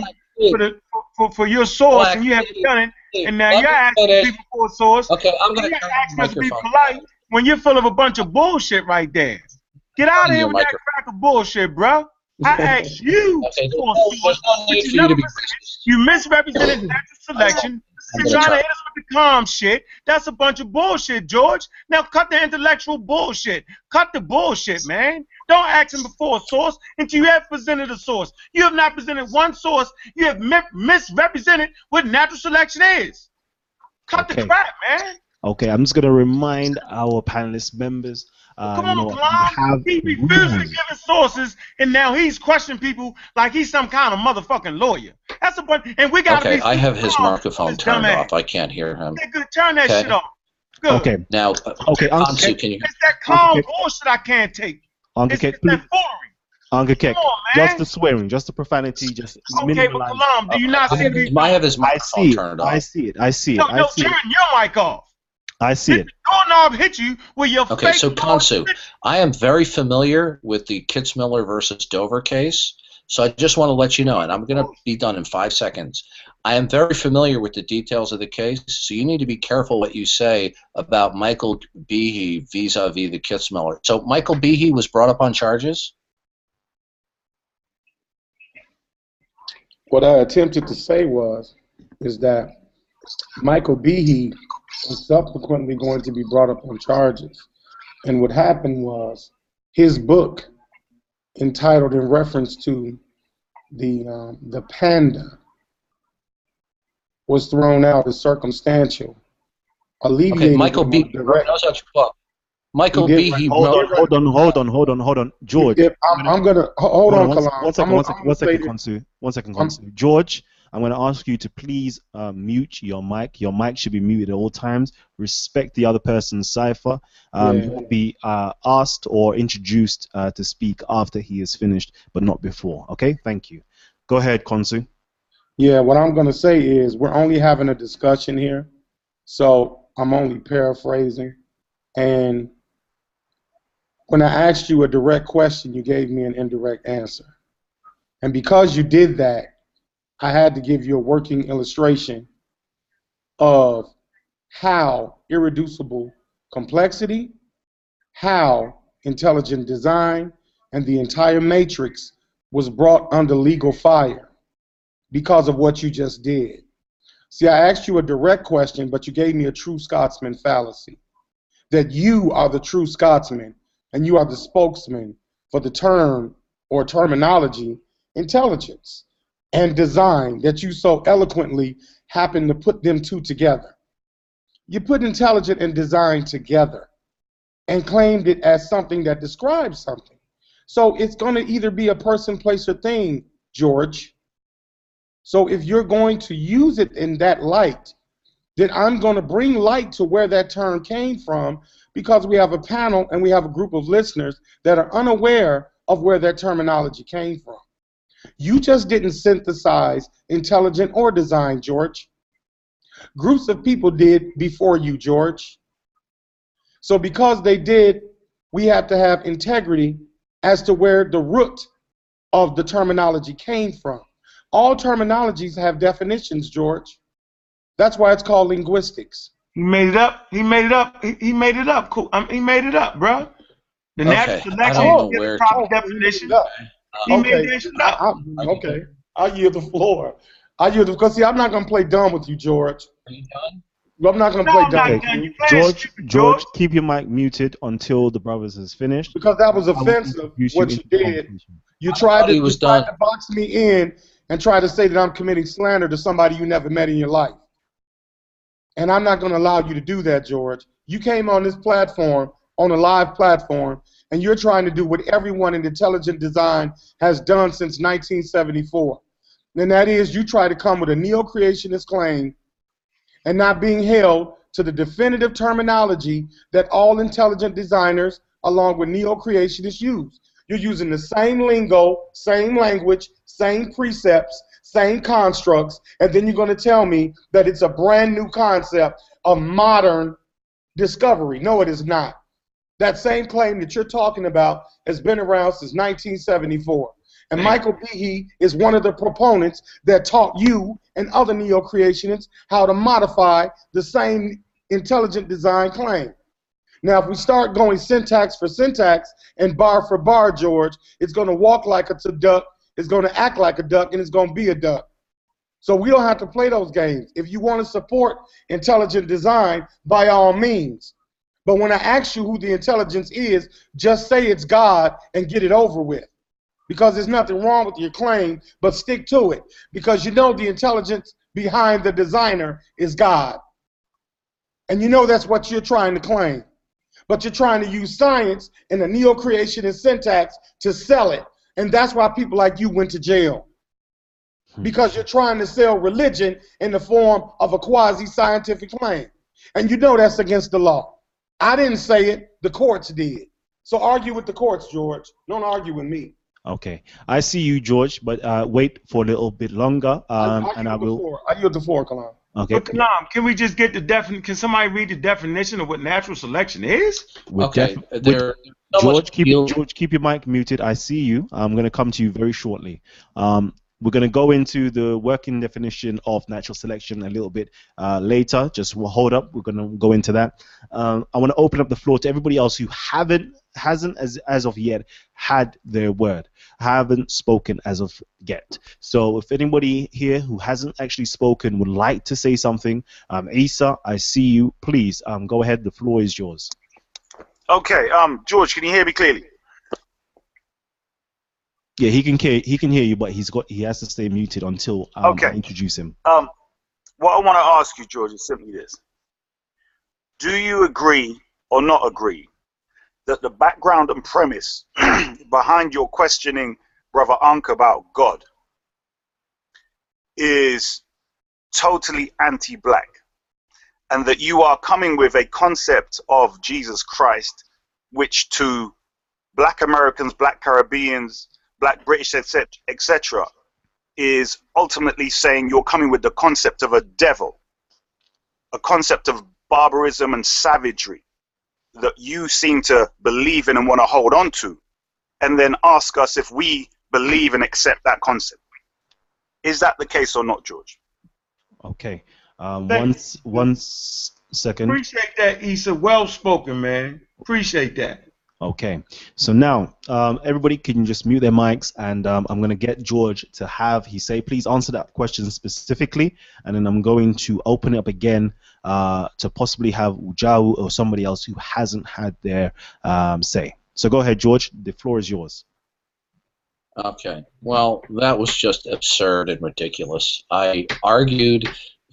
for the for, for your source, Black and you haven't done it, and now you're me asking finish. people for a source. Okay, I'm going to turn asking us to be polite when you're full of a bunch of bullshit right there. Get out of here your with that microphone. crack of bullshit, bro. I asked you Okay, there's no, there's no but need you you to never be. presented. You misrepresented natural selection. You're gonna trying to hit us with the calm shit. That's a bunch of bullshit, George. Now cut the intellectual bullshit. Cut the bullshit, man. Don't ask him before a source until you have presented a source. You have not presented one source. You have mi- misrepresented what natural selection is. Cut Okay. the crap, man. Okay, I'm just gonna remind our panelist members. Uh, Come you on, know, we Kalam. He refused to give his sources, and now he's questioning people like he's some kind of motherfucking lawyer. That's the bunch, and we got to Okay, be. I have his microphone turned dumbass. off. I can't hear him. Okay, good. Turn that Okay. shit off. Good. Okay, Now, uh, okay, Uncle Kansu, Kek, can you? It's that calm Okay. bullshit I can't take. Uncle It's, Kek, it's that foolery. Uncle Kek, on, just the swearing, just the profanity, just Okay, but minimize. Kalam, do you not I see have, the I have his I microphone see it. I see it. I see it. No, I no, see turn it. your mic off. I see it. Doorknob hit you with your Okay, fake so Kansu. I am very familiar with the Kitzmiller versus Dover case, so I just want to let you know, and I'm going to be done in five seconds. I am very familiar with the details of the case, so you need to be careful what you say about Michael Behe vis-a-vis the Kitzmiller. So Michael Behe was brought up on charges. What I attempted to say was, is that Michael Behe was subsequently going to be brought up on charges. And what happened was his book, entitled in reference to the um, the panda, was thrown out as circumstantial, alleviating Okay, Michael the Behe. direct. knows how to. Michael He did- Behe Hold on, hold on, hold on, hold on, hold on. George, If- I'm, I'm gonna hold on, one, Kalam. one second, I'm one gonna- second, I'm one gonna say second, this. Konsu. One second, I'm- Konsu. George, I'm going to ask you to please uh, mute your mic. Your mic should be muted at all times. Respect the other person's cipher. Um, Yeah. You will be uh, asked or introduced uh, to speak after he is finished, but not before. Okay? Thank you. Go ahead, Konsu. Yeah, what I'm going to say is we're only having a discussion here, so I'm only paraphrasing. And when I asked you a direct question, you gave me an indirect answer. And because you did that, I had to give you a working illustration of how irreducible complexity, how intelligent design, and the entire matrix was brought under legal fire because of what you just did. See, I asked you a direct question, but you gave me a true Scotsman fallacy. That you are the true Scotsman and you are the spokesman for the term or terminology intelligence and design that you so eloquently happen to put them two together. You put intelligent and design together and claimed it as something that describes something. So it's going to either be a person, place, or thing, George. So if you're going to use it in that light, then I'm going to bring light to where that term came from because we have a panel and we have a group of listeners that are unaware of where that terminology came from. You just didn't synthesize intelligent or design, George. Groups of people did before you, George. So because they did, we have to have integrity as to where the root of the terminology came from. All terminologies have definitions, George. That's why it's called linguistics. He made it up. He made it up. He, he made it up. Cool. Um, he made it up, bro. The Okay, natural selection don't is where the proper definition. Yeah. Okay. made that shit up. I, I, okay. I yield the floor. I yield the, because see, I'm not gonna play dumb with you, George. Are you done? I'm not gonna No, play I'm dumb not with you You George, stupid, George, keep your mic muted until the brothers has finished. because that was offensive. introduce What you did, you tried to he you tried to box me in and try to say that I'm committing slander to somebody you never met in your life. And I'm not gonna allow you to do that, George. You came on this platform, on a live platform, and you're trying to do what everyone in intelligent design has done since 1974. And that is you try to come with a neo-creationist claim and not being held to the definitive terminology that all intelligent designers, along with neo-creationists, use. You're using the same lingo, same language, same precepts, same constructs, and then you're going to tell me that it's a brand new concept of modern discovery. No, it is not. That same claim that you're talking about has been around since 1974. And mm. Michael Behe is one of the proponents that taught you and other neo-creationists how to modify the same intelligent design claim. Now, if we start going syntax for syntax and bar for bar, George, it's going to walk like a duck, it's going to act like a duck, and it's going to be a duck. So we don't have to play those games. If you want to support intelligent design, by all means. But when I ask you who the intelligence is, just say it's God and get it over with. Because there's nothing wrong with your claim, but stick to it. Because you know the intelligence behind the designer is God. And you know that's what you're trying to claim. But you're trying to use science and the neo creationist syntax to sell it. And that's why people like you went to jail. Hmm. Because you're trying to sell religion in the form of a quasi scientific claim. And you know that's against the law. I didn't say it, the courts did. So argue with the courts, George. Don't argue with me. Okay, I see you, George, but uh, wait for a little bit longer, um, I, and I will. floor. I yield the floor, Kalam. Okay, But Kalam, can we just get the definition? Can somebody read the definition of what natural selection is? we're Okay, defi- there. so George, keep George, keep your mic muted. I see you. I'm going to come to you very shortly. Um, we're going to go into the working definition of natural selection a little bit uh, later. Just hold up. We're going to go into that. Um, I want to open up the floor to everybody else who haven't, hasn't as as of yet had their word, haven't spoken as of yet. So if anybody here who hasn't actually spoken would like to say something, um, Asa, I see you. Please um, go ahead. The floor is yours. Okay, um, George, can you hear me clearly? Yeah, he can hear he can hear you, but he's got he has to stay muted until um, Okay. I introduce him. Um, what I want to ask you, George, is simply this: Do you agree or not agree that the background and premise behind your questioning Brother Unk about God is totally anti-black, and that you are coming with a concept of Jesus Christ, which to Black Americans, Black Caribbeans, Black British, etc., etc., is ultimately saying you're coming with the concept of a devil, a concept of barbarism and savagery that you seem to believe in and want to hold on to, and then ask us if we believe and accept that concept. Is that the case or not, George? Okay. Um, Thank one, you. s- one s- second. Appreciate that, Issa. Well spoken, man. Appreciate that. Okay, so now um, everybody can just mute their mics, and um, I'm going to get George to have he say, please answer that question specifically, and then I'm going to open it up again uh, to possibly have Ujawu or somebody else who hasn't had their um, say. So go ahead, George. The floor is yours. Okay. Well, that was just absurd and ridiculous. I argued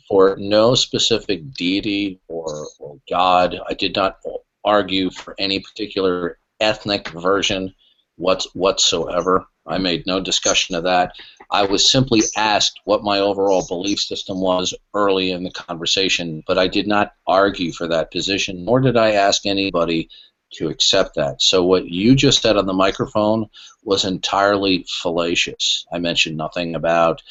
for no specific deity or, or God. I did not argue for any particular ethnic version what, whatsoever. I made no discussion of that. I was simply asked what my overall belief system was early in the conversation, but I did not argue for that position, nor did I ask anybody to accept that. So what you just said on the microphone was entirely fallacious. I mentioned nothing about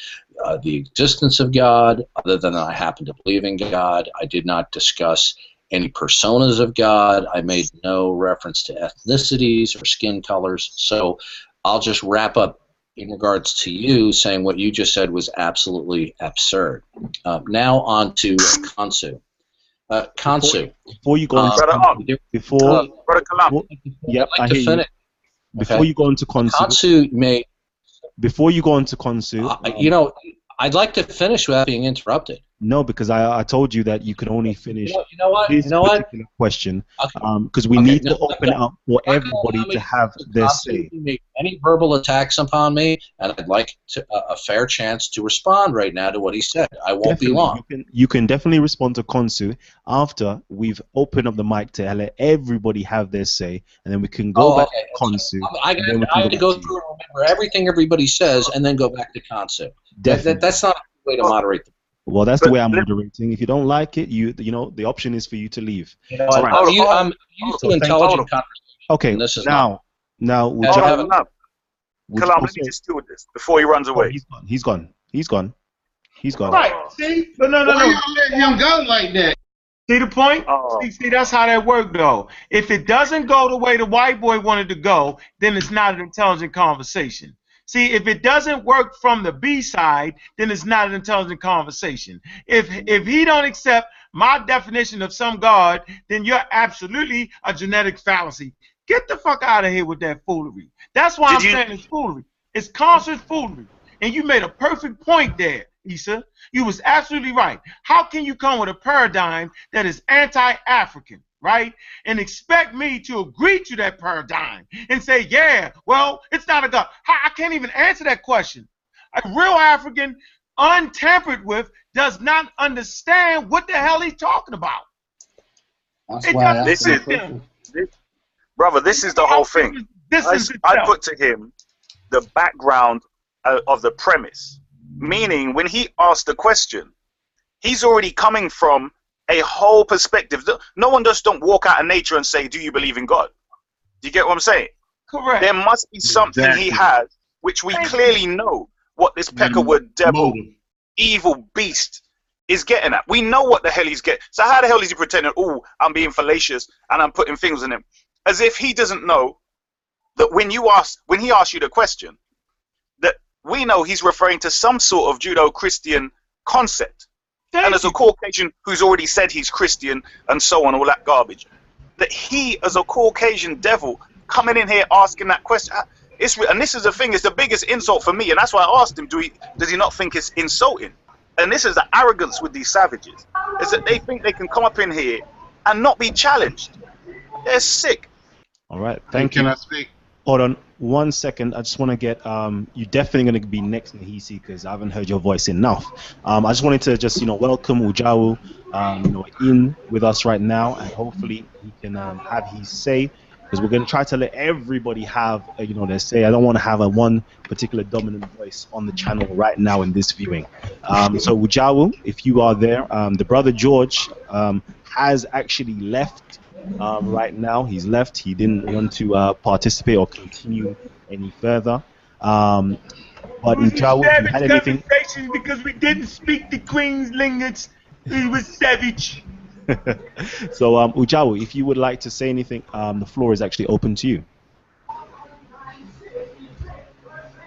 uh, the existence of God, other than I happen to believe in God. I did not discuss any personas of God. I made no reference to ethnicities or skin colors. So I'll just wrap up in regards to you saying what you just said was absolutely absurd. Uh, now on to uh, Kansu. Uh, Kansu. Before you go uh, on, Brother before, uh, Kalam, yep, I like to hear you. Before Okay. you go on to Konsu, Kansu made before you go on to Konsu, Uh, um, you know, I'd like to finish without being interrupted. No, because I, I told you that you could only finish You know, you know what? this You know what? particular question Okay. Um, because we Okay, need no, to open no. up for everybody to have their say. any verbal attacks upon me, and I'd like to, a a fair chance to respond right now to what he said. I won't be long. You can, you can definitely respond to Konsu after we've opened up the mic to let everybody have their say, and then we can go Oh, back okay. to Konsu. I, and we can I had to go through and remember everything everybody says, and then go back to concept. That, Definitely. that, that's not a way to oh. moderate. The, well, that's the way I'm moderating. If you don't like it, you you know the option is for you to leave. you know, All I- right. I'm, um, Hold on, u- hold on. I'm used So to thank- intelligent conversation. Okay, And this is now now would Hold you, on, Hold have on, Kalam. would Kalam, you let me just deal with this before he runs oh, away. he's gone. He's gone. He's gone. He's gone. Right. See? But no, no, Why no. y'all letting him go like that? See the point? Oh. See, see, that's how that worked, though. If it doesn't go the way the white boy wanted to go, then it's not an intelligent conversation. See, if it doesn't work from the B side, then it's not an intelligent conversation. If if he don't accept my definition of some God, then you're absolutely a genetic fallacy. Get the fuck out of here with that foolery. That's why Did I'm you- saying it's foolery. It's constant foolery. And you made a perfect point there, Issa. You was absolutely right. How can you come with a paradigm that is anti-African, right? And expect me to agree to that paradigm and say, yeah, well, it's not a God. I can't even answer that question. A real African, untampered with, does not understand what the hell he's talking about. That's It why I doesn't This is- fit question. Brother, this is the whole thing. This I, is I put to him the background uh, of the premise, meaning when he asked the question, he's already coming from a whole perspective. No- No one just don't walk out of nature and say, "Do you believe in God?" Do you get what I'm saying? correct. There must be something he has, which we clearly know what this mm-hmm. Peckerwood devil, Motive. evil beast is getting at. We know what the hell he's getting. So how the hell is he pretending? Oh, I'm being fallacious and I'm putting things in him, as if he doesn't know that when you ask, when he asks you the question, that we know he's referring to some sort of Judeo-Christian concept. Thank and as a. Caucasian who's already said he's Christian and so on, all that garbage, that he, as a Caucasian devil, coming in here asking that question, uh, it's re- and this is the thing, it's the biggest insult for me, and that's why I asked him, do he does he not think it's insulting? And this is the arrogance with these savages, is that they think they can come up in here and not be challenged. They're sick. All right. Thank Can you. I speak? Hold on one second. I just want to get um. You're definitely going to be next, Nahisi, because I haven't heard your voice enough. Um, I just wanted to just you know welcome Ujawu, um, you know, in with us right now, and hopefully he can um, have his say because we're going to try to let everybody have, uh, you know, their say. I don't want to have a one particular dominant voice on the channel right now in this viewing. Um, so Ujawu, if you are there, um, the brother George has actually left um, right now. He's left. He didn't want to uh, participate or continue any further. Um, but Ujawu, if you had anything, because we didn't speak the Queen's language. It was savage. so um, if you would like to say anything, um, the floor is actually open to you.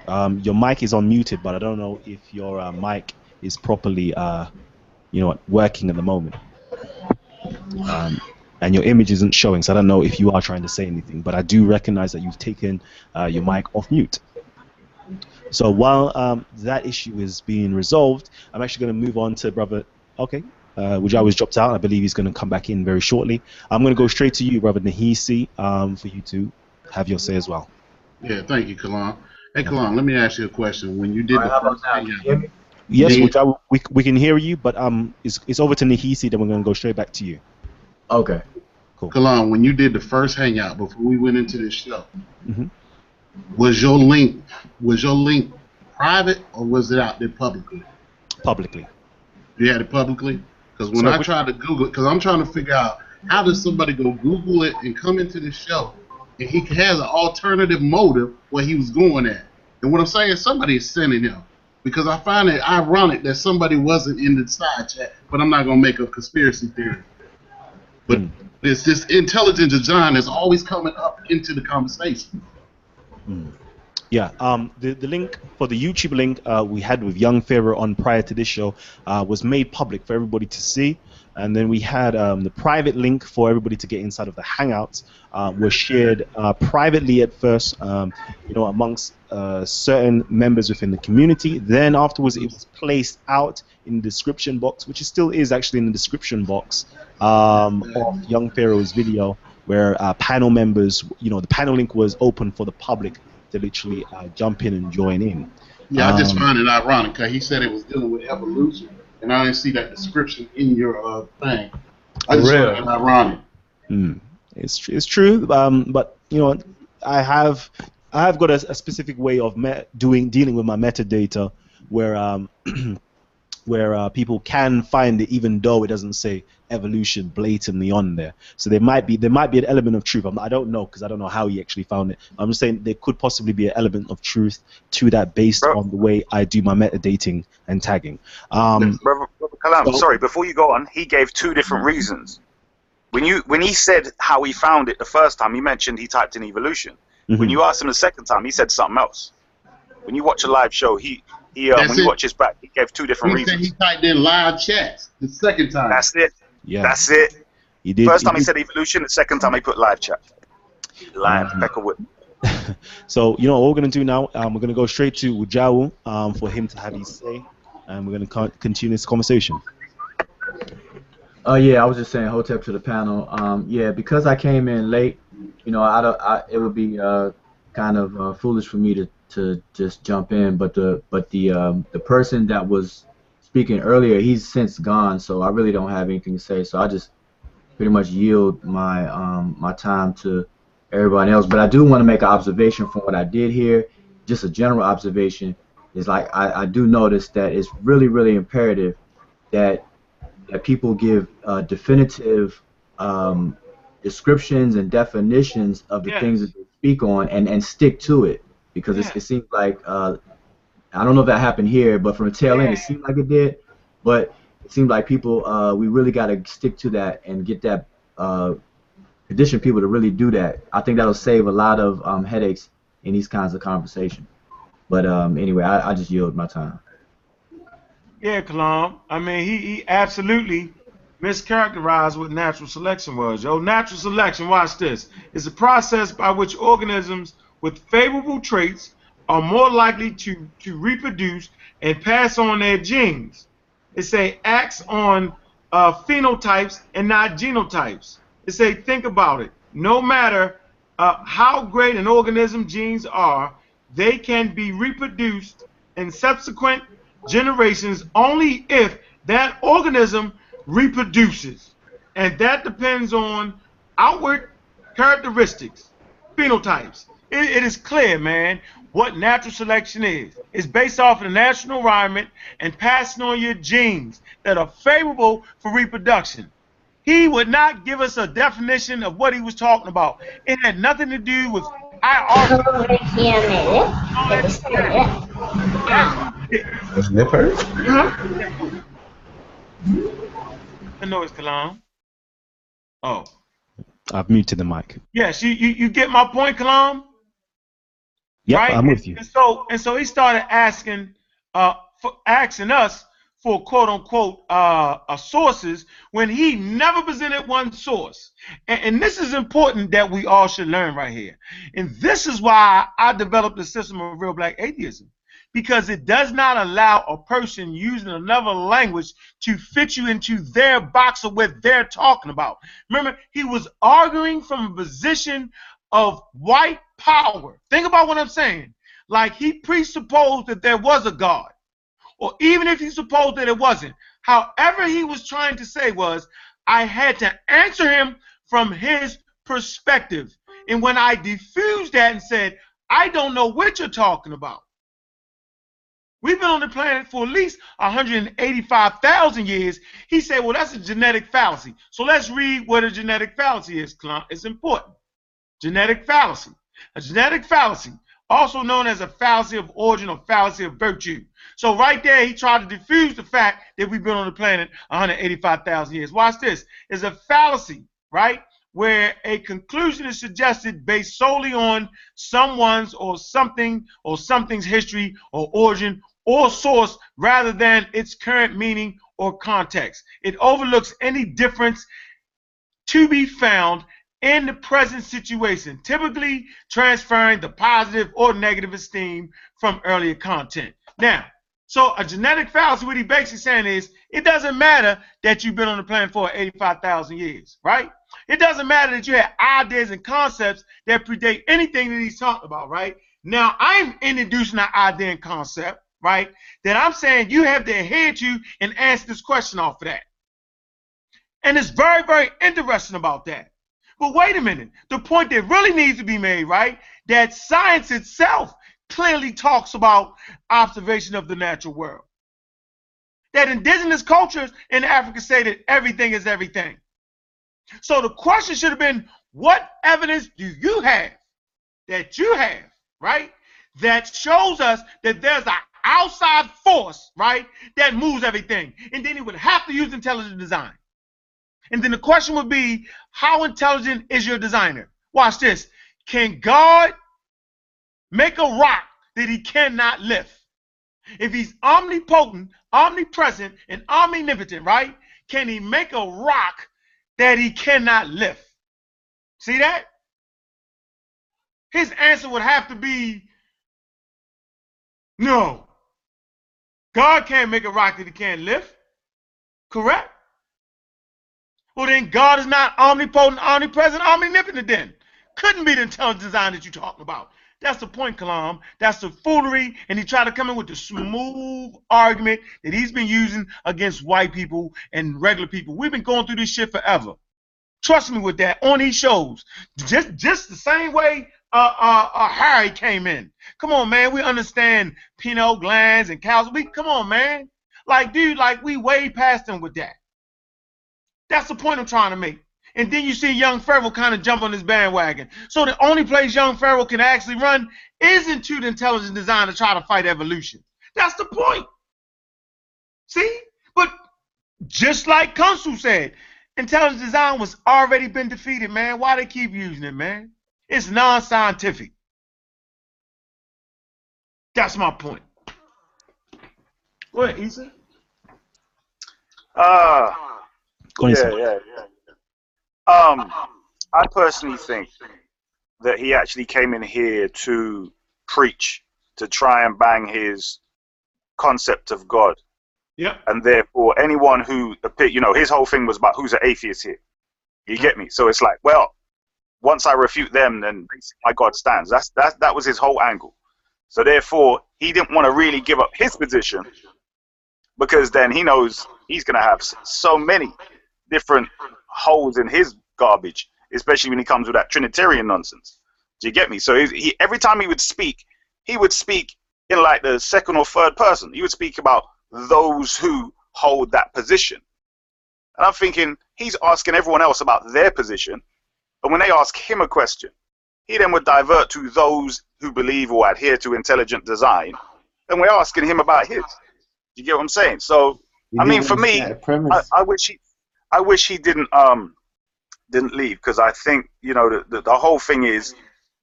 Um, your mic is unmuted, but I don't know if your uh, mic is properly, uh, you know, working at the moment. Um, and your image isn't showing, so I don't know if you are trying to say anything. But I do recognize that you've taken uh, your mic off mute. So while um, that issue is being resolved, I'm actually going to move on to brother. Okay, uh, I was dropped out. I believe he's going to come back in very shortly. I'm going to go straight to you, brother Nahisi, um, for you to have your say as well. Yeah, thank you, Kalam. Hey, Kalam, let me ask you a question. When you did All right, the first now? thing, Can you hear me? Yes, Yeah. Ujawu, we, we can hear you, but um, it's, it's over to Nahisi, then we're going to go straight back to you. Okay. Kalam, when you did the first hangout before we went into this show, Mhm. was your link was your link private or was it out there publicly? Publicly. You had it publicly? Because when So I we- tried to Google it, because I'm trying to figure out how does somebody go Google it and come into this show, and he has an alternative motive where he was going at. And what I'm saying, is somebody is sending him. Because I find it ironic that somebody wasn't in the side chat, but I'm not gonna make a conspiracy theory. But Hmm. It's this intelligent design is always coming up into the conversation. Yeah, um, the, the link for the YouTube link uh, we had with Young Pharaoh on prior to this show uh, was made public for everybody to see. And then we had um, the private link for everybody to get inside of the Hangouts uh, was shared uh, privately at first, um, you know, amongst uh, certain members within the community. Then afterwards, it was placed out in the description box, which it still is actually in the description box um, of Young Pharaoh's video, where uh, panel members, you know, the panel link was open for the public to literally uh, jump in and join in. Yeah, I just Um, find it ironic because he said it was dealing with evolution, and I didn't see that description in your uh, thing. I just Really? find it ironic. Mm, it's tr- it's true, um, but you know, I have I have got a, a specific way of me- doing dealing with my metadata where um, where uh, people can find it even though it doesn't say evolution blatantly on there. So there might be there might be an element of truth. I'm, I don't know because I don't know how he actually found it. I'm just saying there could possibly be an element of truth to that based Bro. on the way I do my metadating and tagging. Um, Brother, Brother Kalam, So- sorry, before you go on, he gave two different reasons. When you when he said how he found it the first time, he mentioned he typed in evolution. When mhm. you asked him the second time, he said something else. When you watch a live show, he he uh, That's when you it. watch his back, he gave two different He said reasons. he typed in live chats the second time. That's it. yeah, That's it. he did. First time he did- said evolution, the second time he put live chat. Lion, Um, Peckerwood. So you know what we're gonna do now? Um, we're gonna go straight to Ujawu um, for him to have his say, and we're gonna con- continue this conversation. Uh, yeah, I was just saying, Hotep to the panel. Um, yeah, because I came in late, you know, I, don't, I it would be uh, kind of uh, foolish for me to, to just jump in. But the but the um, the person that was speaking earlier, he's since gone, so I really don't have anything to say. So I just pretty much yield my um, my time to everybody else. But I do want to make an observation from what I did here, just a general observation. Is like I, I do notice that it's really really imperative that that people give uh, definitive um, descriptions and definitions of the Yes. things that they speak on and, and stick to it because it's, Yes. it seems like uh, I don't know if that happened here, but from the tail end it seemed like it did. But it seemed like people uh, we really got to stick to that and get that uh, condition people to really do that. I think that'll save a lot of um, headaches in these kinds of conversations. But um, anyway, I, I just yield my time. Yeah, Kalam. I mean, he, he absolutely mischaracterized what natural selection was. Yo, natural selection, watch this, is a process by which organisms with favorable traits are more likely to, to reproduce and pass on their genes. It say acts on uh, phenotypes and not genotypes. It say think about it. No matter uh, how great an organism genes are, they can be reproduced in subsequent generations only if that organism reproduces. And that depends on outward characteristics. phenotypes. It, it is clear, man, what natural selection is. It's based off of the natural environment and passing on your genes that are favorable for reproduction. He would not give us a definition of what he was talking about. It had nothing to do with I Doesn't it hurt? The noise, Kalam. Oh. I've muted the mic. Yes, you, you, you get my point, Kalam? Right? I'm with you. And so and so he started asking uh for asking us for quote unquote uh, uh sources when he never presented one source. And, and this is important that we all should learn right here. And this is why I developed the system of real black atheism. Because it does not allow a person using another language to fit you into their box of what they're talking about. Remember, he was arguing from a position of white power. Think about what I'm saying. Like he presupposed that there was a God, or even if he supposed that it wasn't. However, he was trying to say was, I had to answer him from his perspective. And when I diffused that and said, I don't know what you're talking about. We've been on the planet for at least 185,000 years. He said, well, that's a genetic fallacy. So let's read what a genetic fallacy is, It's important. Genetic fallacy. A genetic fallacy, also known as a fallacy of origin or fallacy of virtue. So right there, he tried to diffuse the fact that we've been on the planet 185,000 years. Watch this. It's a fallacy, right? Where a conclusion is suggested based solely on someone's or something or something's history or origin or source rather than its current meaning or context. It overlooks any difference to be found in the present situation, typically transferring the positive or negative esteem from earlier content. Now, so a genetic fallacy, what he basically saying is, it doesn't matter that you've been on the planet for 85,000 years, right? It doesn't matter that you had ideas and concepts that predate anything that he's talking about, right? Now, I'm introducing an idea and concept, right, that I'm saying you have to adhere to and answer this question off of that. And it's very, very interesting about that. But wait a minute. The point that really needs to be made, right? That science itself clearly talks about observation of the natural world. That indigenous cultures in Africa say that everything is everything. So the question should have been what evidence do you have that you have, right? That shows us that there's an outside force, right, that moves everything. And then he would have to use intelligent design. And then the question would be, how intelligent is your designer? Watch this. Can God make a rock that he cannot lift? If he's omnipotent, omnipresent, and omnipotent, right? Can he make a rock that he cannot lift? See that? His answer would have to be no. God can't make a rock that he can't lift. Correct? Well, then God is not omnipotent, omnipresent, omnipotent then. Couldn't be the intelligent design that you're talking about. That's the point, Kalam. That's the foolery, and he tried to come in with the smooth argument that he's been using against white people and regular people. We've been going through this shit forever. Trust me with that on these shows. Just just the same way uh, uh, uh, Harry came in. Come on, man. We understand pineal glands and cows. We come on, man. Like, dude, like we way past them with that. That's the point I'm trying to make. And then you see young Pharaoh kind of jump on this bandwagon. So the only place young Pharaoh can actually run is into the intelligent design to try to fight evolution. That's the point. See? But just like Khonsu said, intelligent design was already been defeated, man. Why they keep using it, man? It's non-scientific. That's my point. Ahead, Issa. Uh, Go yeah, yeah, yeah. Um, I personally think that he actually came in here to preach, to try and bang his concept of God. Yep. And therefore, anyone who, you know, his whole thing was about who's an atheist here. You get me? So it's like, well, once I refute them, then my God stands. That's that. That was his whole angle. So therefore, he didn't want to really give up his position because then he knows he's going to have so many different holes in his garbage, especially when he comes with that Trinitarian nonsense. Do you get me? So he, he, every time he would speak, he would speak in like the second or third person. He would speak about those who hold that position. And I'm thinking he's asking everyone else about their position. And when they ask him a question, he then would divert to those who believe or adhere to intelligent design. And we're asking him about his. Do you get what I'm saying? So, You I mean, for me, understand the premise. I, I wish he, I wish he didn't um, didn't leave because I think you know the, the the whole thing is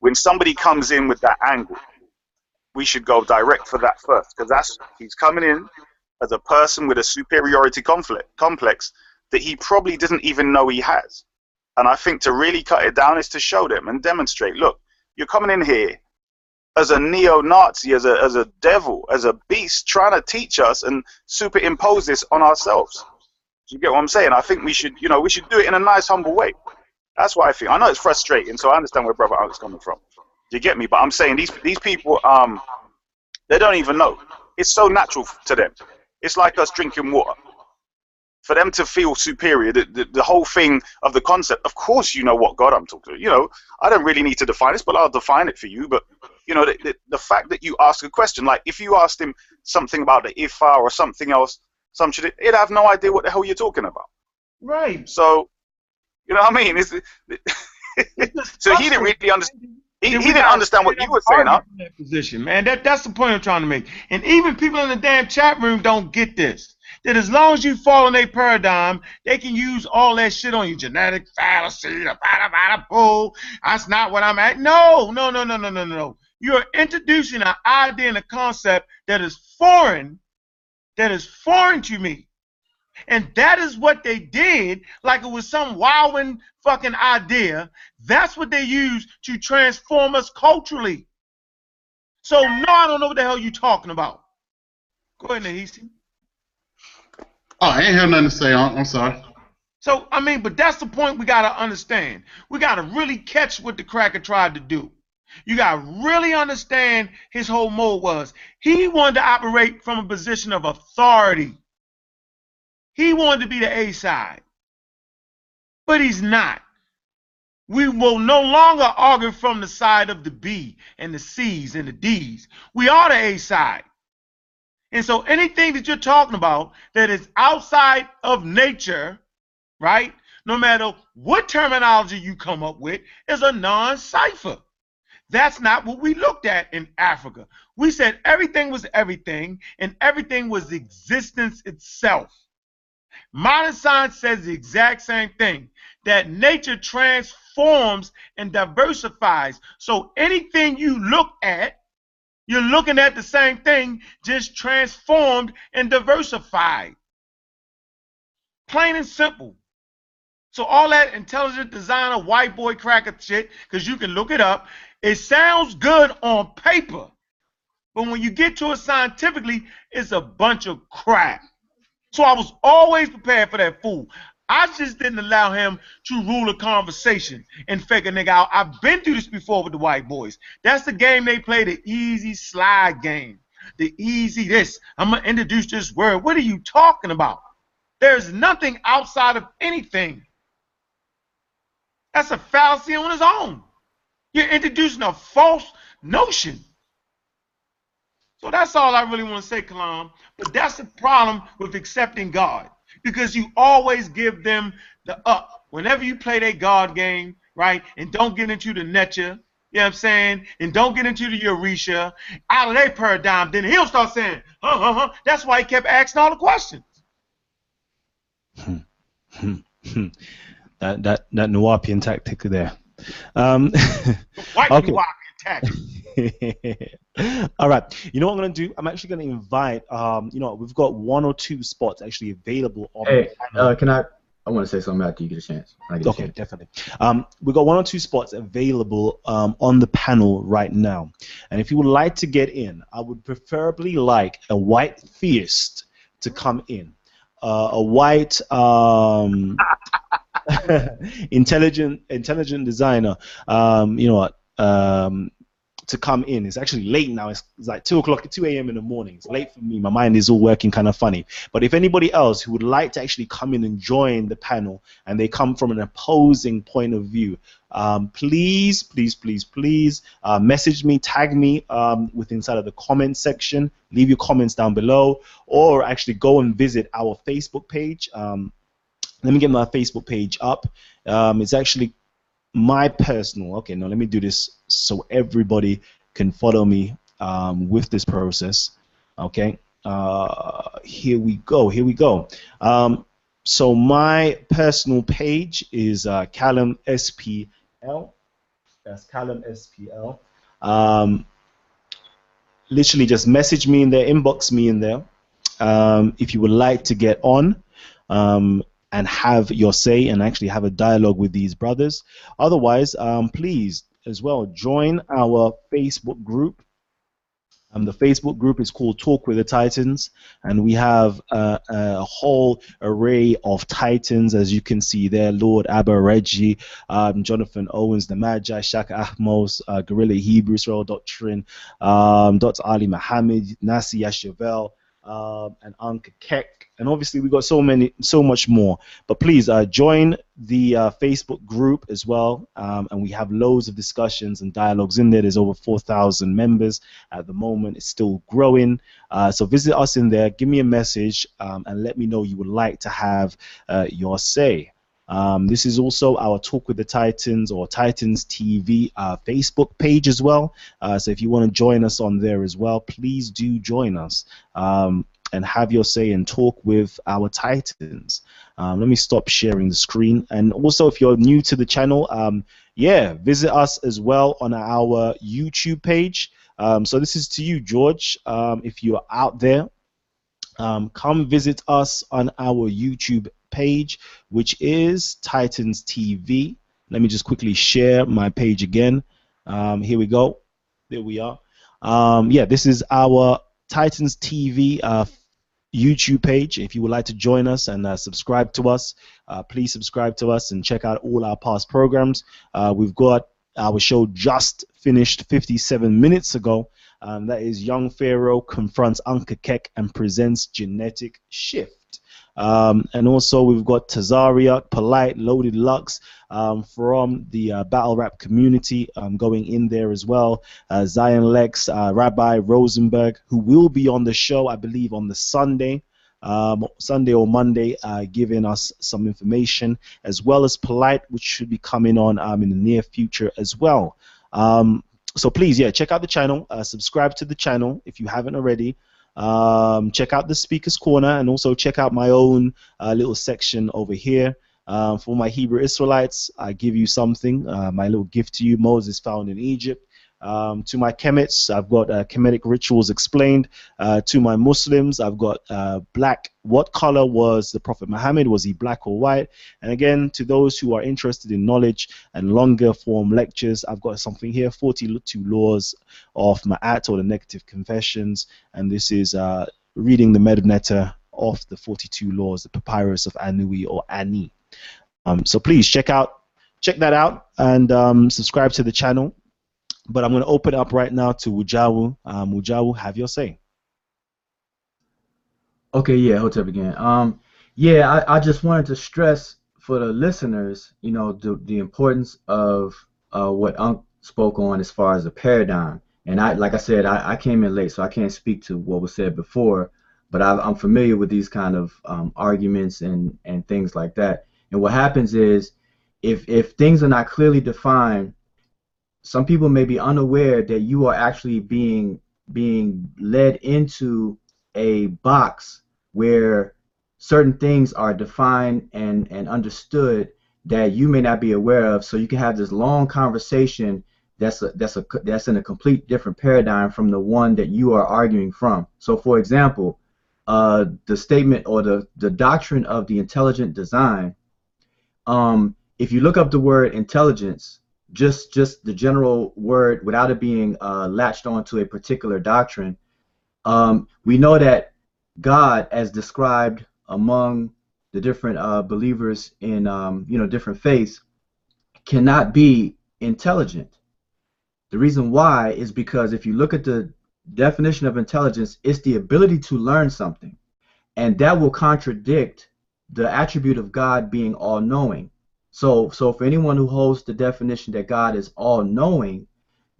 when somebody comes in with that angle, we should go direct for that first because that's he's coming in as a person with a superiority conflict complex that he probably doesn't even know he has. And I think to really cut it down is to show them and demonstrate. Look, you're coming in here as a neo-Nazi, as a as a devil, as a beast, trying to teach us and superimpose this on ourselves. Do you get what I'm saying? I think we should, you know, we should do it in a nice, humble way. That's what I think. I know it's frustrating, so I understand where Brother Alex coming from. Do you get me? But I'm saying these these people, um, they don't even know. It's so natural to them. It's like us drinking water. For them to feel superior, the, the, the whole thing of the concept. Of course, you know what God I'm talking. to. You know, I don't really need to define this, but I'll define it for you. But you know, the, the, the fact that you ask a question, like if you asked him something about the Ifa or something else, some shit, he'd have no idea what the hell you're talking about. Right. So, you know what I mean? It's, so he didn't really understand. He, he didn't understand what you were saying, huh? that position, man. That that's the point I'm trying to make. And even people in the damn chat room don't get this. That as long as you fall in their paradigm, they can use all that shit on you. Genetic fallacy, the bada bada bull. That's not what I'm at. No, no, no, no, no, no, no. You're introducing an idea and a concept that is foreign, that is foreign to me. And that is what they did, like it was some wilding fucking idea. That's what they used to transform us culturally. So no, I don't know what the hell you talking about. Go ahead, Nahisi. Oh, I ain't have nothing to say. I'm, I'm sorry. So I mean, but that's the point we gotta understand. We gotta really catch what the cracker tried to do. You gotta really understand his whole mode was. He wanted to operate from a position of authority. He wanted to be the A side. But he's not. We will no longer argue from the side of the B and the C's and the D's. We are the A side. And so anything that you're talking about that is outside of nature, right? No matter what terminology you come up with, is a non cipher. That's not what we looked at in Africa. We said everything was everything, and everything was existence itself. Modern science says the exact same thing that nature transforms and diversifies. So anything you look at, you're looking at the same thing, just transformed and diversified. Plain and simple. So all that intelligent designer white boy cracker shit, because you can look it up, it sounds good on paper. But when you get to it scientifically, it's a bunch of crap. So I was always prepared for that fool. I just didn't allow him to rule a conversation and fake a nigga out. I've been through this before with the white boys. That's the game they play, the easy slide game. The easy this. I'm gonna introduce this word. What are you talking about? There's nothing outside of anything. That's a fallacy on its own. You're introducing a false notion. So that's all I really want to say, Kalam. But that's the problem with accepting God. Because you always give them the up. Whenever you play that God game, right? And don't get into the netcha, you know what I'm saying? And don't get into the Eurisha, out of their paradigm, then he'll start saying, huh, huh, huh. That's why he kept asking all the questions. Hmm. Hmm. Hmm. that that that Nuwapian tactic there. Um, White Okay. okay. attack. All right. You know what I'm going to do? I'm actually going to invite. Um, you know, we've got one or two spots actually available on. Hey, the uh, can I? I want to say something after you get a chance. When I get a Okay, chance. definitely. Um, we've got one or two spots available um, on the panel right now. And if you would like to get in, I would preferably like a white theist to come in. Uh, a white um, intelligent intelligent designer. Um, you know what? Um, to come in. It's actually late now. It's, it's like 2 o'clock, 2 a.m. in the morning. It's late for me. My mind is all working kind of funny. But if anybody else who would like to actually come in and join the panel and they come from an opposing point of view, um, please, please, please, please uh, message me, tag me um, with inside of the comment section. Leave your comments down below, or actually go and visit our Facebook page. Um, let me get my Facebook page up. Um, it's actually my personal. Okay, now let me do this so everybody can follow me um, with this process. Okay, uh, here we go. Here we go. Um, so my personal page is uh, Kalam SPL. That's Kalam SPL. Um, literally, just message me in there, inbox me in there. Um, if you would like to get on, um, and have your say and actually have a dialogue with these brothers. Otherwise, um, please as well join our Facebook group. Um, the Facebook group is called Talk with the Titans, and we have uh, a whole array of Titans, as you can see there Lord Abba Reggie, um, Jonathan Owens, the Magi, Shaka Ahmos, uh, Guerrilla Hebrew, Israel Doctrine, um, Dr. Ali Muhammad, Nasi Yashavel, um, and Anka Kek, and obviously we got so many, so much more. But please uh, join the uh, Facebook group as well, um, and we have loads of discussions and dialogues in there. There's over 4,000 members at the moment. It's still growing. Uh, so visit us in there, give me a message, um, and let me know you would like to have uh, your say. Um, this is also our Talk with the Titans or Titans TV uh, Facebook page as well. Uh, so if you want to join us on there as well, please do join us um, and have your say and talk with our Titans. Um, let me stop sharing the screen. And also, if you're new to the channel, um, yeah, visit us as well on our YouTube page. Um, so this is to you, George. Um, if you're out there, come visit us on our YouTube page, which is Titans TV. Let me just quickly share my page again. Um, here we go. There we are. Um, yeah, this is our Titans TV uh, YouTube page. If you would like to join us and uh, subscribe to us, uh, please subscribe to us and check out all our past programs. Uh, we've got our show just finished 57 minutes ago. Um, that is Young Pharaoh confronts Anka Kek and presents Genetic Shift. Um, and also we've got Tazaria, Polite, Loaded Lux um, from the uh, battle rap community um, going in there as well. Uh, Zion Lex, uh, Rabbi Rosenberg, who will be on the show, I believe, on the Sunday. Um, Sunday or Monday, uh, giving us some information, as well as Polite, which should be coming on um, in the near future as well. Um, so please, yeah, check out the channel, uh, subscribe to the channel if you haven't already. Um, check out the Speaker's Corner and also check out my own uh, little section over here. Uh, for my Hebrew Israelites, I give you something, uh, my little gift to you, Moses found in Egypt. Um, to my Kemets, I've got uh, Kemetic rituals explained. Uh, to my Muslims, I've got uh, black. What color was the Prophet Muhammad? Was he black or white? And again, to those who are interested in knowledge and longer form lectures, I've got something here 42 laws of Ma'at or the negative confessions. And this is uh, reading the Medu Neter of the 42 laws, the papyrus of Anui or Ani. Um, so please check out check that out and um, subscribe to the channel but I'm going to open up right now to Ujawu. Um, Ujawu, have your say. Okay, yeah, Hotep again. Um, yeah, I, I just wanted to stress for the listeners, you know, the, the importance of uh, what Unc spoke on as far as the paradigm. And I, like I said, I, I came in late, so I can't speak to what was said before, but I, am familiar with these kind of um, arguments and, and things like that. And what happens is, if if things are not clearly defined some people may be unaware that you are actually being being led into a box where certain things are defined and, and understood that you may not be aware of. So you can have this long conversation that's a, that's a that's in a complete different paradigm from the one that you are arguing from. So for example uh, the statement or the, the doctrine of the intelligent design um, if you look up the word intelligence just just the general word without it being uh, latched onto a particular doctrine. Um, we know that God, as described among the different uh, believers in um, you know different faiths, cannot be intelligent. The reason why is because if you look at the definition of intelligence, it's the ability to learn something. And that will contradict the attribute of God being all knowing. So so for anyone who holds the definition that God is all knowing,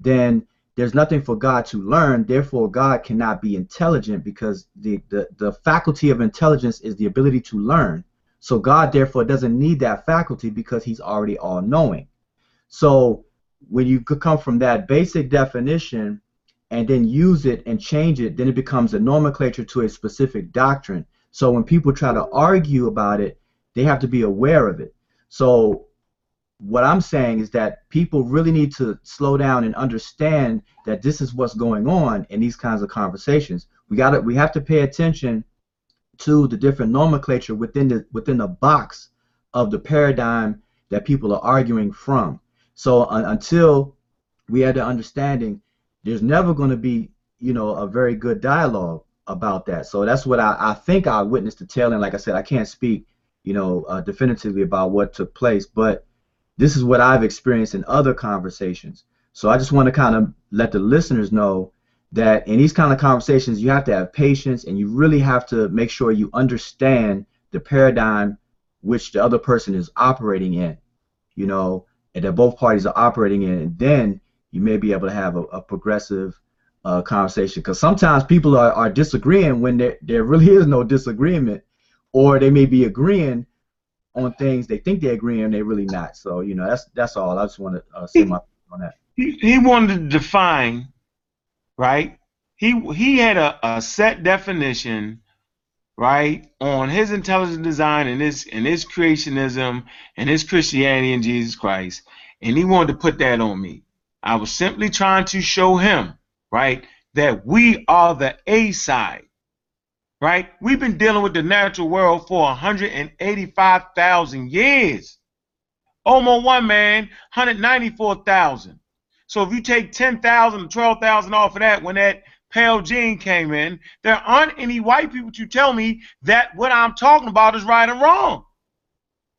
then there's nothing for God to learn, therefore God cannot be intelligent because the, the, the faculty of intelligence is the ability to learn. So God therefore doesn't need that faculty because he's already all knowing. So when you come from that basic definition and then use it and change it, then it becomes a nomenclature to a specific doctrine. So when people try to argue about it, they have to be aware of it. So what I'm saying is that people really need to slow down and understand that this is what's going on in these kinds of conversations. We got to we have to pay attention to the different nomenclature within the within the box of the paradigm that people are arguing from. So uh, until we have the understanding, there's never going to be, you know, a very good dialogue about that. So that's what I, I think I witnessed the tail end. Like I said, I can't speak, you know, uh, definitively about what took place, but this is what I've experienced in other conversations. So I just want to kind of let the listeners know that in these kind of conversations, you have to have patience and you really have to make sure you understand the paradigm which the other person is operating in. You know, and that both parties are operating in, and then you may be able to have a, a progressive uh, conversation. Because sometimes people are, are disagreeing when there, there really is no disagreement, or they may be agreeing on things they think they're agreeing and they're really not. So you know that's that's all. I just want to uh, say my on that. He, he wanted to define, right? He he had a, a set definition right, on his intelligent design and his and his creationism and his Christianity and Jesus Christ, and he wanted to put that on me. I was simply trying to show him, right, that we are the A side. Right? We've been dealing with the natural world for 185,000 years. Almost one man, 194,000. So if you take 10,000 or 12,000 off of that, when that Pale gene came in, there aren't any white people to tell me that what I'm talking about is right and wrong.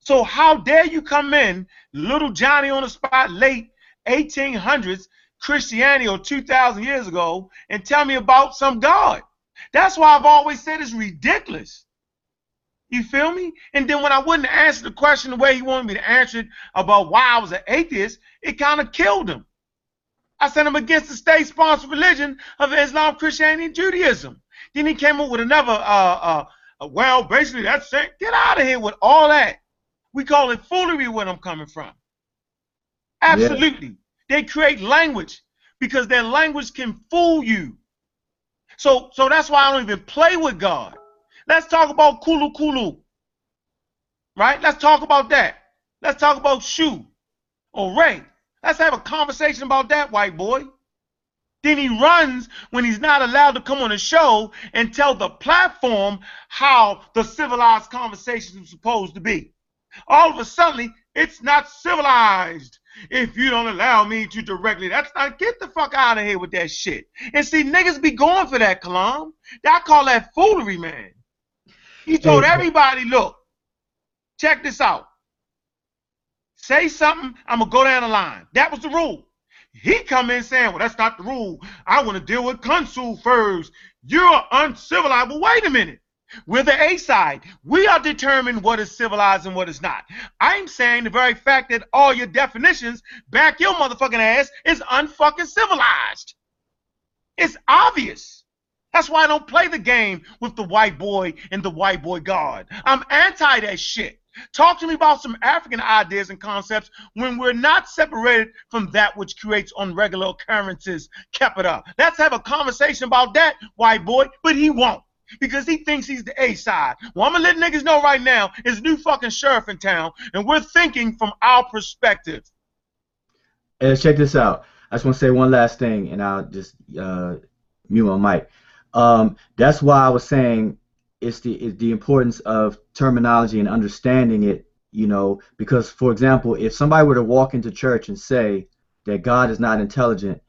So how dare you come in, little Johnny on the spot, late 1800s Christianity or 2,000 years ago, and tell me about some God? That's why I've always said it's ridiculous. You feel me? And then when I wouldn't answer the question the way he wanted me to answer it about why I was an atheist, it kind of killed him. I sent him against the state-sponsored religion of Islam, Christianity, and Judaism. Then he came up with another, uh, uh, well, basically that's it. Get out of here with all that. We call it foolery where I'm coming from. Absolutely. Yeah. They create language because their language can fool you. So, so that's why I don't even play with God. Let's talk about Kulu Kulu. Right? Let's talk about that. Let's talk about Shu or Ray. Let's have a conversation about that, white boy. Then he runs when he's not allowed to come on the show and tell the platform how the civilized conversation is supposed to be. All of a sudden, it's not civilized if you don't allow me to directly. That's not get the fuck out of here with that shit. And see, niggas be going for that, Kalam. I call that foolery, man. He told everybody, look, check this out. Say something, I'm gonna go down the line. That was the rule. He come in saying, well, that's not the rule. I want to deal with Konsu first. You're uncivilized. Well, wait a minute. We're the A side. We are determining what is civilized and what is not. I'm saying the very fact that all your definitions back your motherfucking ass is unfucking civilized. It's obvious. That's why I don't play the game with the white boy and the white boy God. I'm anti that shit. Talk to me about some African ideas and concepts when we're not separated from that which creates unregular occurrences Kept it up. Let's have a conversation about that, white boy, but he won't. Because he thinks he's the A side. Well, I'm gonna let niggas know right now, it's new fucking sheriff in town, and we're thinking from our perspective. And check this out. I just want to say one last thing, and I'll just uh, mute my mic. Um, that's why I was saying it's the it's the importance of terminology and understanding it you know because for example if somebody were to walk into church and say that god is not intelligent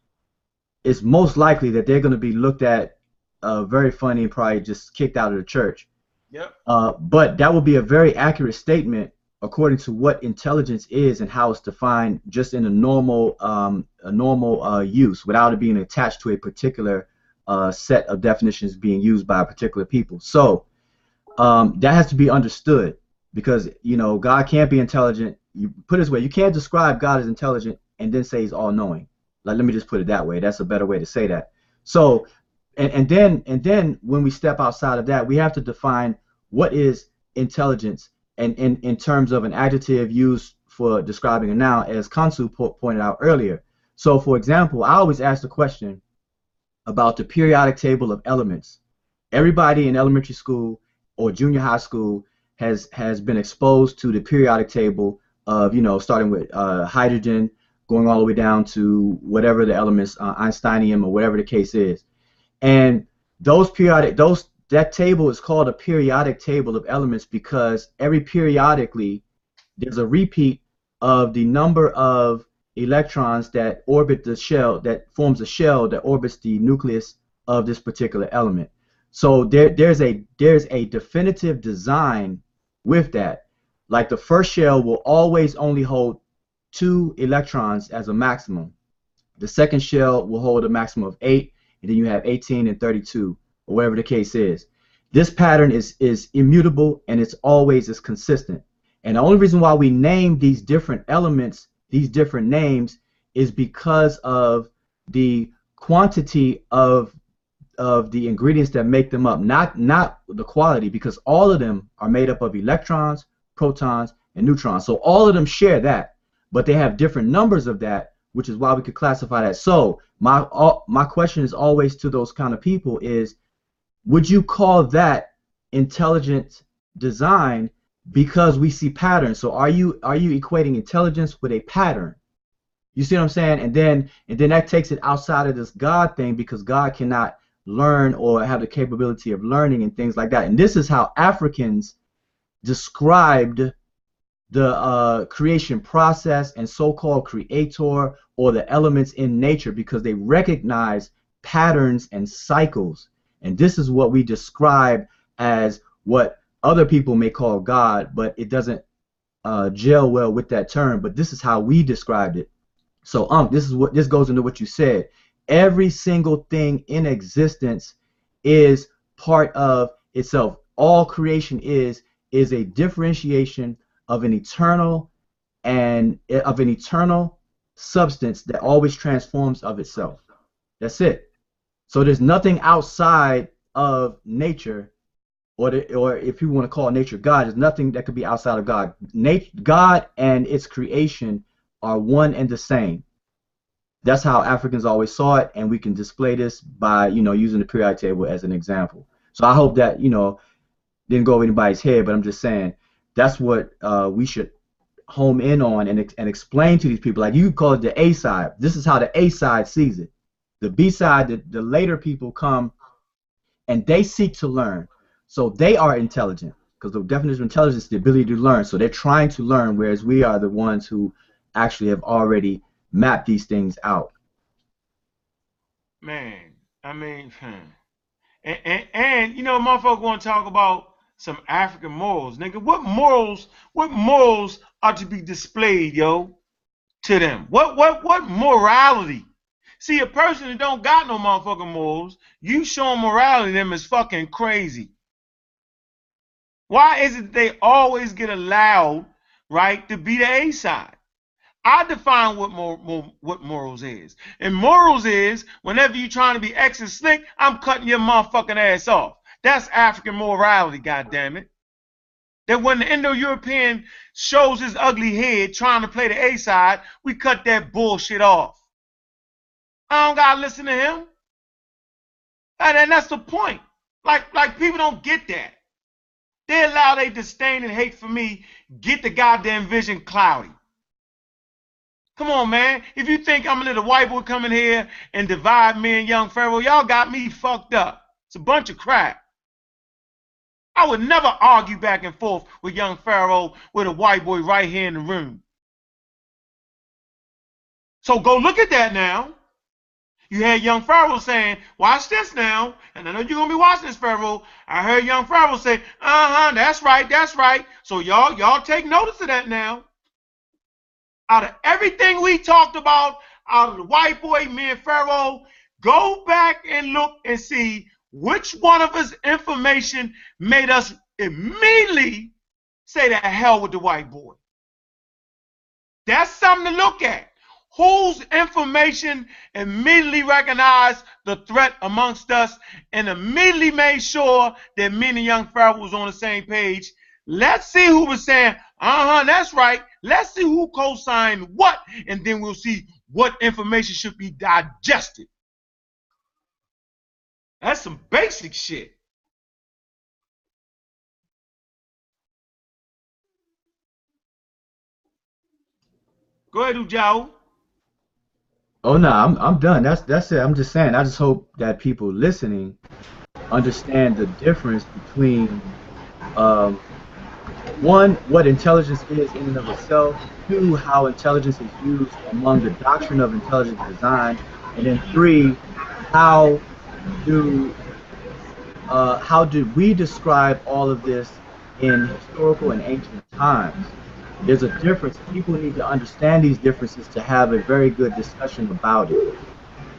it's most likely that they're going to be looked at uh, very funny and probably just kicked out of the church yep. Uh, but that would be a very accurate statement according to what intelligence is and how it's defined just in a normal um, a normal uh, use without it being attached to a particular uh, set of definitions being used by particular people. So um, that has to be understood because you know God can't be intelligent. You put it this way, you can't describe God as intelligent and then say He's all-knowing. Like let me just put it that way. That's a better way to say that. So and, and then and then when we step outside of that, we have to define what is intelligence and in, in terms of an adjective used for describing a noun, as Konsu po- pointed out earlier. So, for example, I always ask the question about the periodic table of elements. Everybody in elementary school or junior high school has has been exposed to the periodic table of you know starting with uh, hydrogen, going all the way down to whatever the elements, uh, Einsteinium or whatever the case is, and those periodic those that table is called a periodic table of elements because every periodically there's a repeat of the number of electrons that orbit the shell that forms a shell that orbits the nucleus of this particular element. So there, there's a there's a definitive design with that. Like the first shell will always only hold two electrons as a maximum. The second shell will hold a maximum of eight, and then you have 18 and 32 or whatever the case is. This pattern is, is immutable and it's always is consistent. And the only reason why we name these different elements, these different names, is because of the quantity of of the ingredients that make them up, not not the quality, because all of them are made up of electrons, protons, and neutrons. So all of them share that, but they have different numbers of that, which is why we could classify that. So my my question is always to those kind of people is would you call that intelligent design because we see patterns? So are you are you equating intelligence with a pattern? You see what i'm saying? And then and then that takes it outside of this god thing because god cannot learn or have the capability of learning and things like that. And this is how africans described the uh, creation process and so-called creator or the elements in nature because they recognize patterns and cycles and this is what we describe as what other people may call God, but it doesn't uh, gel well with that term. But this is how we described it. So, um, this is what this goes into what you said. Every single thing in existence is part of itself. All creation is is a differentiation of an eternal and eh, of an eternal substance that always transforms of itself. That's it. So there's nothing outside of nature, or the, or if you want to call nature God, there's nothing that could be outside of God. Nature, God and its creation are one and the same. That's how Africans always saw it, and we can display this by you know using the periodic table as an example. So I hope that you know didn't go over anybody's head, but I'm just saying that's what uh, we should home in on and, and explain to these people. Like you call it the A side. This is how the A side sees it. The B side, the, the later people come and they seek to learn. So they are intelligent because the definition of intelligence is the ability to learn. So they're trying to learn, whereas we are the ones who actually have already mapped these things out. Man, I mean, hmm. and, and, and you know, motherfucker want to talk about some African morals, nigga. What morals? What morals are to be displayed, yo, to them? What what what morality See, a person that don't got no motherfucking morals, you showing morality to them is fucking crazy. Why is it they always get allowed, right, to be the A side? I define what mor- mor- what morals is. And morals is whenever you're trying to be extra slick, I'm cutting your motherfucking ass off. That's African morality, goddammit. That when the Indo-European shows his ugly head trying to play the A side, we cut that bullshit off. I don't gotta listen to him. And that's the point. Like, like people don't get that. They allow their disdain and hate for me get the goddamn vision cloudy. Come on, man. If you think I'm a little white boy coming here and divide me and young Pharaoh, y'all got me fucked up. It's a bunch of crap. I would never argue back and forth with young Pharaoh with a white boy right here in the room. So go look at that now. You had young Pharaoh saying, "Watch this now," and I know you're gonna be watching this, Pharaoh. I heard young Pharaoh say, "Uh huh, that's right, that's right." So y'all, y'all take notice of that now. Out of everything we talked about, out of the white boy, me and Pharaoh, go back and look and see which one of his information made us immediately say to hell with the white boy. That's something to look at. Whose information immediately recognized the threat amongst us and immediately made sure that me and young Pharaoh was on the same page? Let's see who was saying, uh-huh, that's right. Let's see who co-signed what, and then we'll see what information should be digested. That's some basic shit. Go ahead, Ujawu. Oh no, I'm I'm done. That's that's it. I'm just saying. I just hope that people listening understand the difference between um, one, what intelligence is in and of itself. Two, how intelligence is used among the doctrine of intelligent design, and then three, how do uh, how did we describe all of this in historical and ancient times? There's a difference. People need to understand these differences to have a very good discussion about it.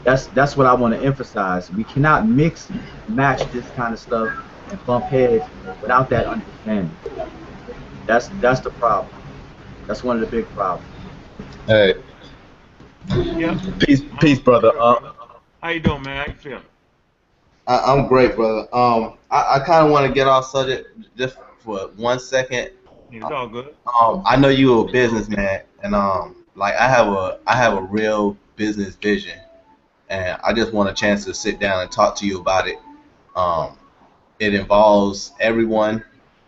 That's that's what I want to emphasize. We cannot mix match this kind of stuff and bump heads without that understanding. That's that's the problem. That's one of the big problems. Hey. Yeah. Peace, peace, brother. Uh, How you doing, man? How you feeling? I, I'm great, brother. Um, I, I kind of want to get off subject just for one second. It's all good. Um, I know you're a businessman, and um, like I have a I have a real business vision, and I just want a chance to sit down and talk to you about it. Um, it involves everyone.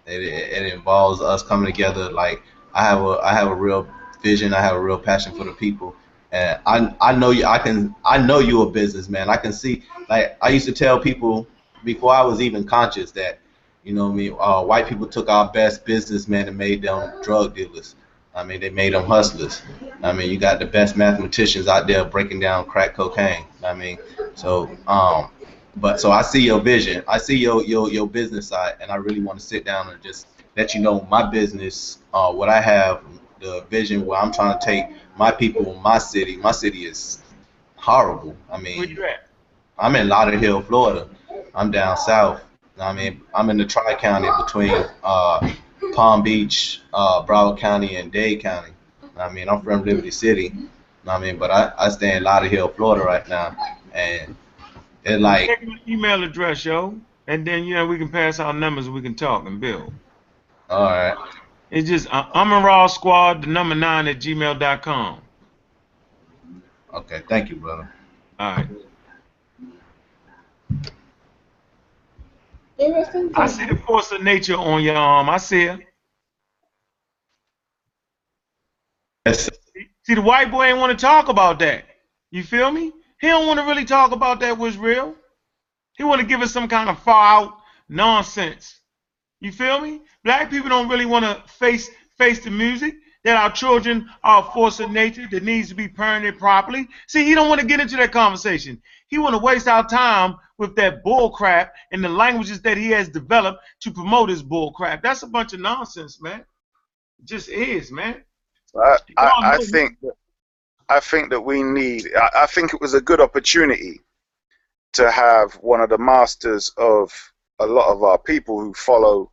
It, it, it involves us coming together. Like I have a I have a real vision. I have a real passion for the people, and I I know you. I can I know you're a businessman. I can see. Like I used to tell people before I was even conscious that you know I mean? Uh, white people took our best businessmen and made them drug dealers. I mean, they made them hustlers. I mean, you got the best mathematicians out there breaking down crack cocaine. I mean, so um, but so I see your vision. I see your your your business side, and I really want to sit down and just let you know my business, uh, what I have, the vision where I'm trying to take my people, my city. My city is horrible. I mean, Where you at? I'm in Lauderhill, Florida. I'm down south. I mean, I'm in the Tri County between uh, Palm Beach, uh, Broward County, and Dade County. I mean, I'm from Liberty City. I mean, but I, I stay in Lauderhill, Florida right now, and it like Check my email address, yo, and then you know we can pass our numbers. and We can talk and build. all right. It's just uh, I'm a raw squad, the number nine at gmail.com. Okay, thank you, brother. All right. I see the force of nature on your arm. I see it. Yes, See, the white boy ain't want to talk about that. You feel me? He don't want to really talk about that was real. He want to give us some kind of far out nonsense. You feel me? Black people don't really want to face face the music that our children are a force of nature that needs to be parented properly. See, he don't want to get into that conversation. He want to waste our time with that bull crap and the languages that he has developed to promote his bull crap. That's a bunch of nonsense, man. It just is, man. I, I, I think I think that we need. I, I think it was a good opportunity to have one of the masters of a lot of our people who follow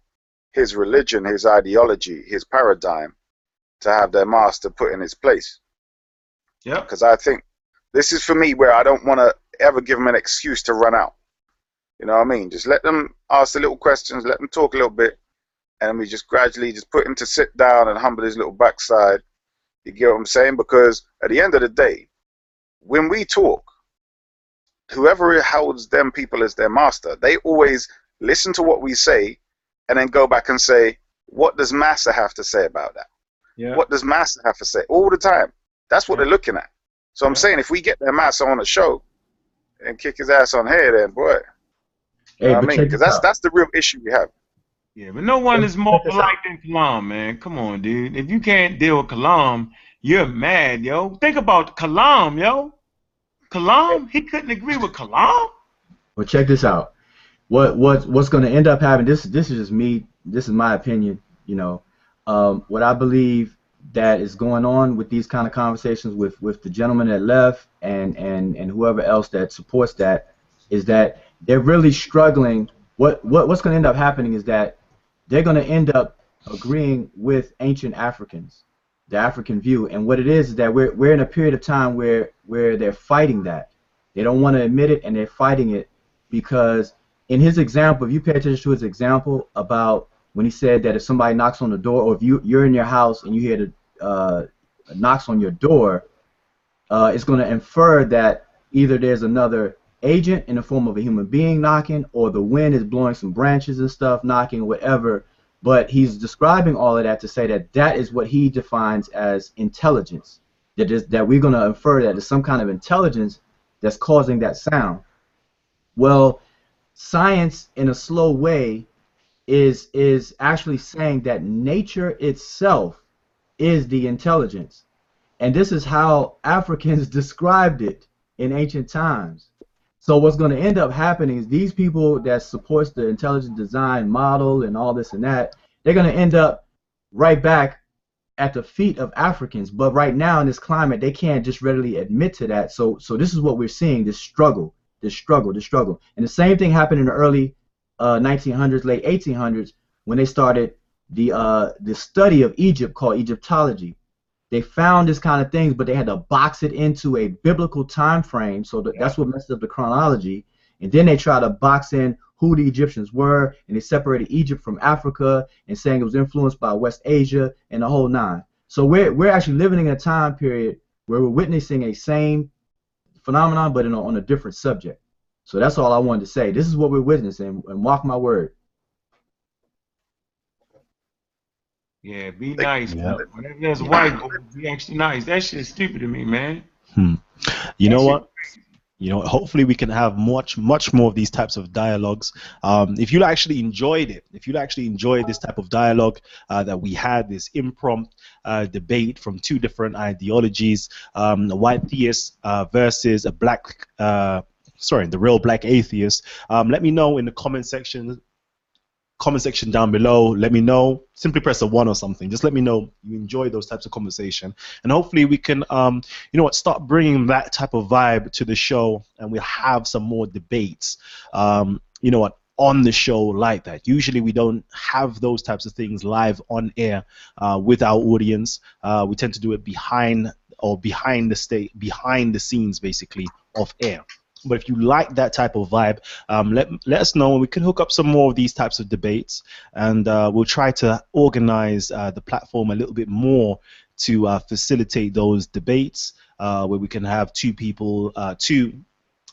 his religion, his ideology, his paradigm, to have their master put in his place. Yeah. Because I think this is for me where I don't want to ever give them an excuse to run out. You know what I mean? Just let them ask the little questions, let them talk a little bit, and we just gradually just put him to sit down and humble his little backside. You get what I'm saying? Because at the end of the day, when we talk, whoever holds them people as their master, they always listen to what we say and then go back and say, what does Massa have to say about that? Yeah. What does Massa have to say? All the time. That's what they're looking at. So I'm saying if we get their Massa on the show and kick his ass on here, then boy, you Hey, know what I mean? Because that's out. that's the real issue we have. Yeah, but no one is more polite than Kalam, man. Come on, dude. If you can't deal with Kalam, you're mad, yo. Think about Kalam, yo. Kalam? He couldn't agree with Kalam? Well, check this out. What what what's going to end up happening? This this is just me. This is my opinion. You know, um, what I believe that is going on with these kind of conversations with with the gentleman that left and and and whoever else that supports that is that they're really struggling. What what what's going to end up happening is that they're going to end up agreeing with ancient Africans, the African view, and what it is is that we're we're in a period of time where where they're fighting that. They don't want to admit it, and they're fighting it because in his example, if you pay attention to his example about when he said that if somebody knocks on the door, or if you you're in your house and you hear the uh, knocks on your door, uh, it's going to infer that either there's another agent in the form of a human being knocking, or the wind is blowing some branches and stuff, knocking, whatever. But he's describing all of that to say that that is what he defines as intelligence. That is that we're going to infer that there's some kind of intelligence that's causing that sound. Well, science, in a slow way, is is actually saying that nature itself is the intelligence. And this is how Africans described it in ancient times. So what's going to end up happening is these people that supports the intelligent design model and all this and that, they're going to end up right back at the feet of Africans. But right now in this climate, they can't just readily admit to that. So so this is what we're seeing: this struggle, this struggle, this struggle. And the same thing happened in the early uh, 1900s, late 1800s, when they started the uh, the study of Egypt called Egyptology. They found this kind of things, but they had to box it into a biblical time frame. So that, that's what messed up the chronology. And then they tried to box in who the Egyptians were, and they separated Egypt from Africa and saying it was influenced by West Asia and the whole nine. So we're we're actually living in a time period where we're witnessing a same phenomenon, but a, on a different subject. So that's all I wanted to say. This is what we're witnessing, and walk my word. Yeah, be nice. Yeah. Whenever there's a white boy, be extra nice. That shit's stupid to me, man. Hmm. You know what? You know, hopefully we can have much, much more of these types of dialogues. Um, if you actually enjoyed it, if you actually enjoyed this type of dialogue uh, that we had, this impromptu uh, debate from two different ideologies, um, a white theist uh, versus a black, uh, sorry, the real black atheist, um, let me know in the comment section comment section down below. Let me know. Simply press a one or something. Just let me know you enjoy those types of conversation, and hopefully we can, um, you know what, start bringing that type of vibe to the show, and we'll have some more debates. Um, you know what, on the show like that. Usually we don't have those types of things live on air uh, with our audience. Uh, we tend to do it behind or behind the state, behind the scenes, basically, off air. But if you like that type of vibe, um, let let us know. and We can hook up some more of these types of debates, and uh, we'll try to organize uh, the platform a little bit more to uh, facilitate those debates, uh, where we can have two people, uh, two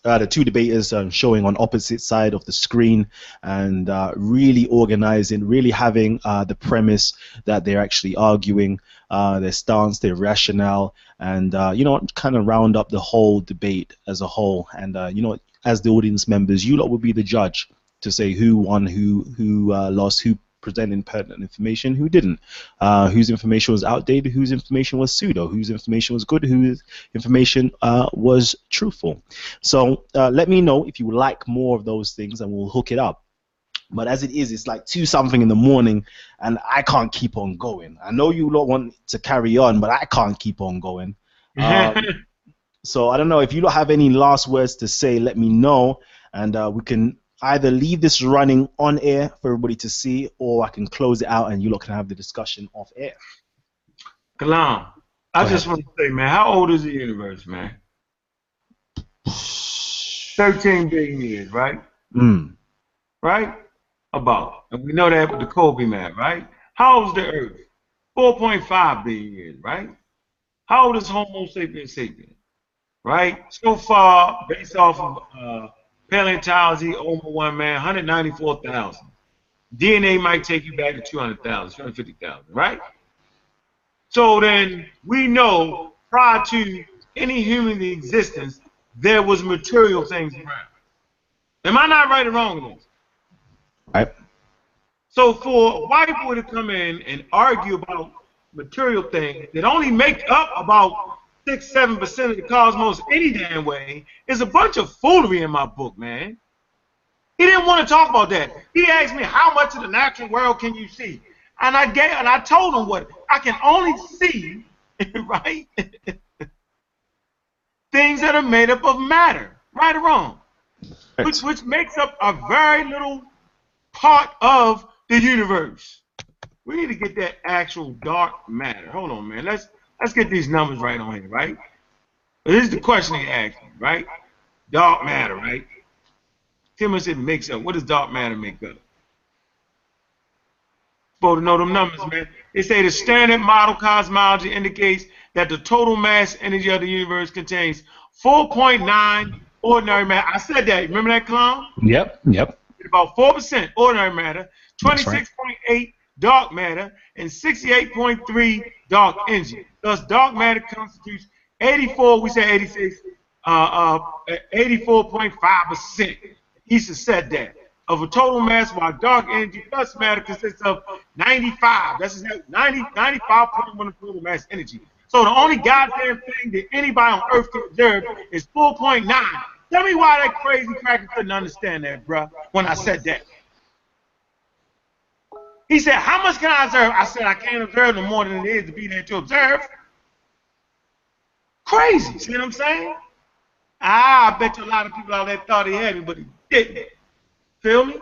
uh, the two debaters um, showing on opposite side of the screen and uh, really organizing, really having uh, the premise that they're actually arguing, uh, their stance, their rationale, and uh, you know, kind of round up the whole debate as a whole. And uh, you know, as the audience members, you lot will be the judge to say who won, who who lost, who presenting pertinent information, who didn't, uh, whose information was outdated, whose information was pseudo, whose information was good, whose information uh, was truthful. So uh, let me know if you like more of those things, and we'll hook it up. But as it is, it's like two something in the morning, and I can't keep on going. I know you lot want to carry on, but I can't keep on going. Um, so I don't know if you don't have any last words to say. Let me know, and uh, we can either leave this running on air for everybody to see, or I can close it out and you lot can have the discussion off air. Kalam, I just want to say, man, how old is the universe, man? 13 billion years, right? Mm. Right? About. And we know that with the Kobe man, right? How old is the Earth? 4.5 billion years, right? How old is Homo sapiens sapiens? Right? So far, based off of uh, paleontology, over one man, 194,000. DNA might take you back to 200,000, 250,000, right? So then we know prior to any human existence, there was material things around. Am I not right or wrong in this? Right. So for white people to come in and argue about material things that only make up about six, seven percent of the cosmos any damn way is a bunch of foolery in my book, man. He didn't want to talk about that. He asked me how much of the natural world can you see, and I gave and I told him what I can only see, right? Things that are made up of matter, right or wrong, which which makes up a very little part of the universe. We need to get that actual dark matter. Hold on, man. Let's let's get these numbers right on here, right? This is the question he asked me, right? Dark matter, right? Tim said makes up. What does dark matter make up? Supposed to know them numbers, man. They say the standard model cosmology indicates that the total mass energy of the universe contains 4.9 ordinary matter. I said that. Remember that, clown? Yep, yep. About 4% ordinary matter, That's right. 26.8 dark matter, and 68.3 dark energy. Thus, dark matter constitutes 84, we say 86, uh, uh, 84.5%. Issa said that. Of a total mass, while dark energy plus matter consists of 95. That's 90, 95.1 of total mass energy. So the only goddamn thing that anybody on Earth can observe is 4.9. Tell me why that crazy cracker couldn't understand that, bruh, when I said that. He said, How much can I observe? I said, I can't observe no more than it is to be there to observe. Crazy. See what I'm saying? Ah, I bet you a lot of people out there thought he had me, but he didn't. Feel me?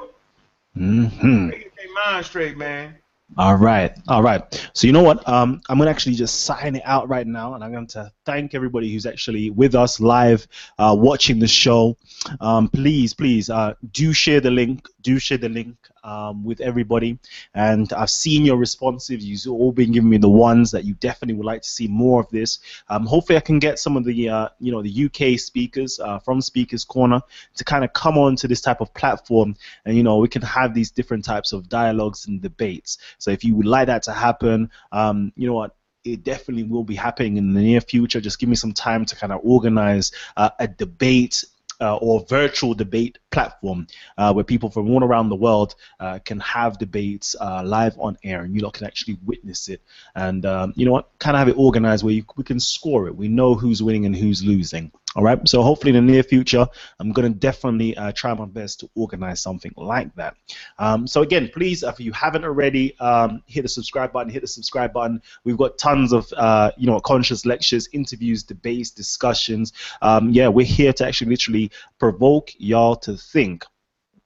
Mm hmm Get their mind straight, man. All right, all right. So you know what? Um, I'm gonna actually just sign it out right now, and I'm going to thank everybody who's actually with us live, uh, watching the show. Um, please, please, uh, do share the link. Do share the link um, with everybody. And I've seen your responses. You've all been giving me the ones that you definitely would like to see more of this. Um, hopefully, I can get some of the, uh, you know, the UK speakers uh, from Speakers Corner to kind of come on to this type of platform, and you know, we can have these different types of dialogues and debates. So if you would like that to happen, um, you know what? It definitely will be happening in the near future. Just give me some time to kind of organize uh, a debate uh, or virtual debate platform uh, where people from all around the world uh, can have debates uh, live on air and you lot can actually witness it. And um, you know what? Kind of have it organized where you, we can score it. We know who's winning and who's losing. All right. So hopefully in the near future, I'm going to definitely uh, try my best to organize something like that. Um, so again, please, if you haven't already, um, hit the subscribe button. Hit the subscribe button. We've got tons of uh, you know conscious lectures, interviews, debates, discussions. Um, yeah, we're here to actually literally provoke y'all to think.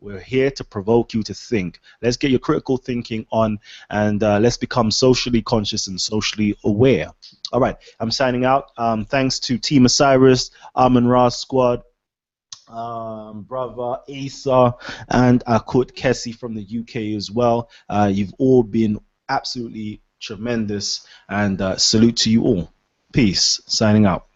We're here to provoke you to think. Let's get your critical thinking on and uh, let's become socially conscious and socially aware. All right, I'm signing out. Um, thanks to Team Osiris, Amon Ra Squad, um, brother Asa, and Akut Kessie from the UK as well. Uh, you've all been absolutely tremendous, and uh, salute to you all. Peace. Signing out.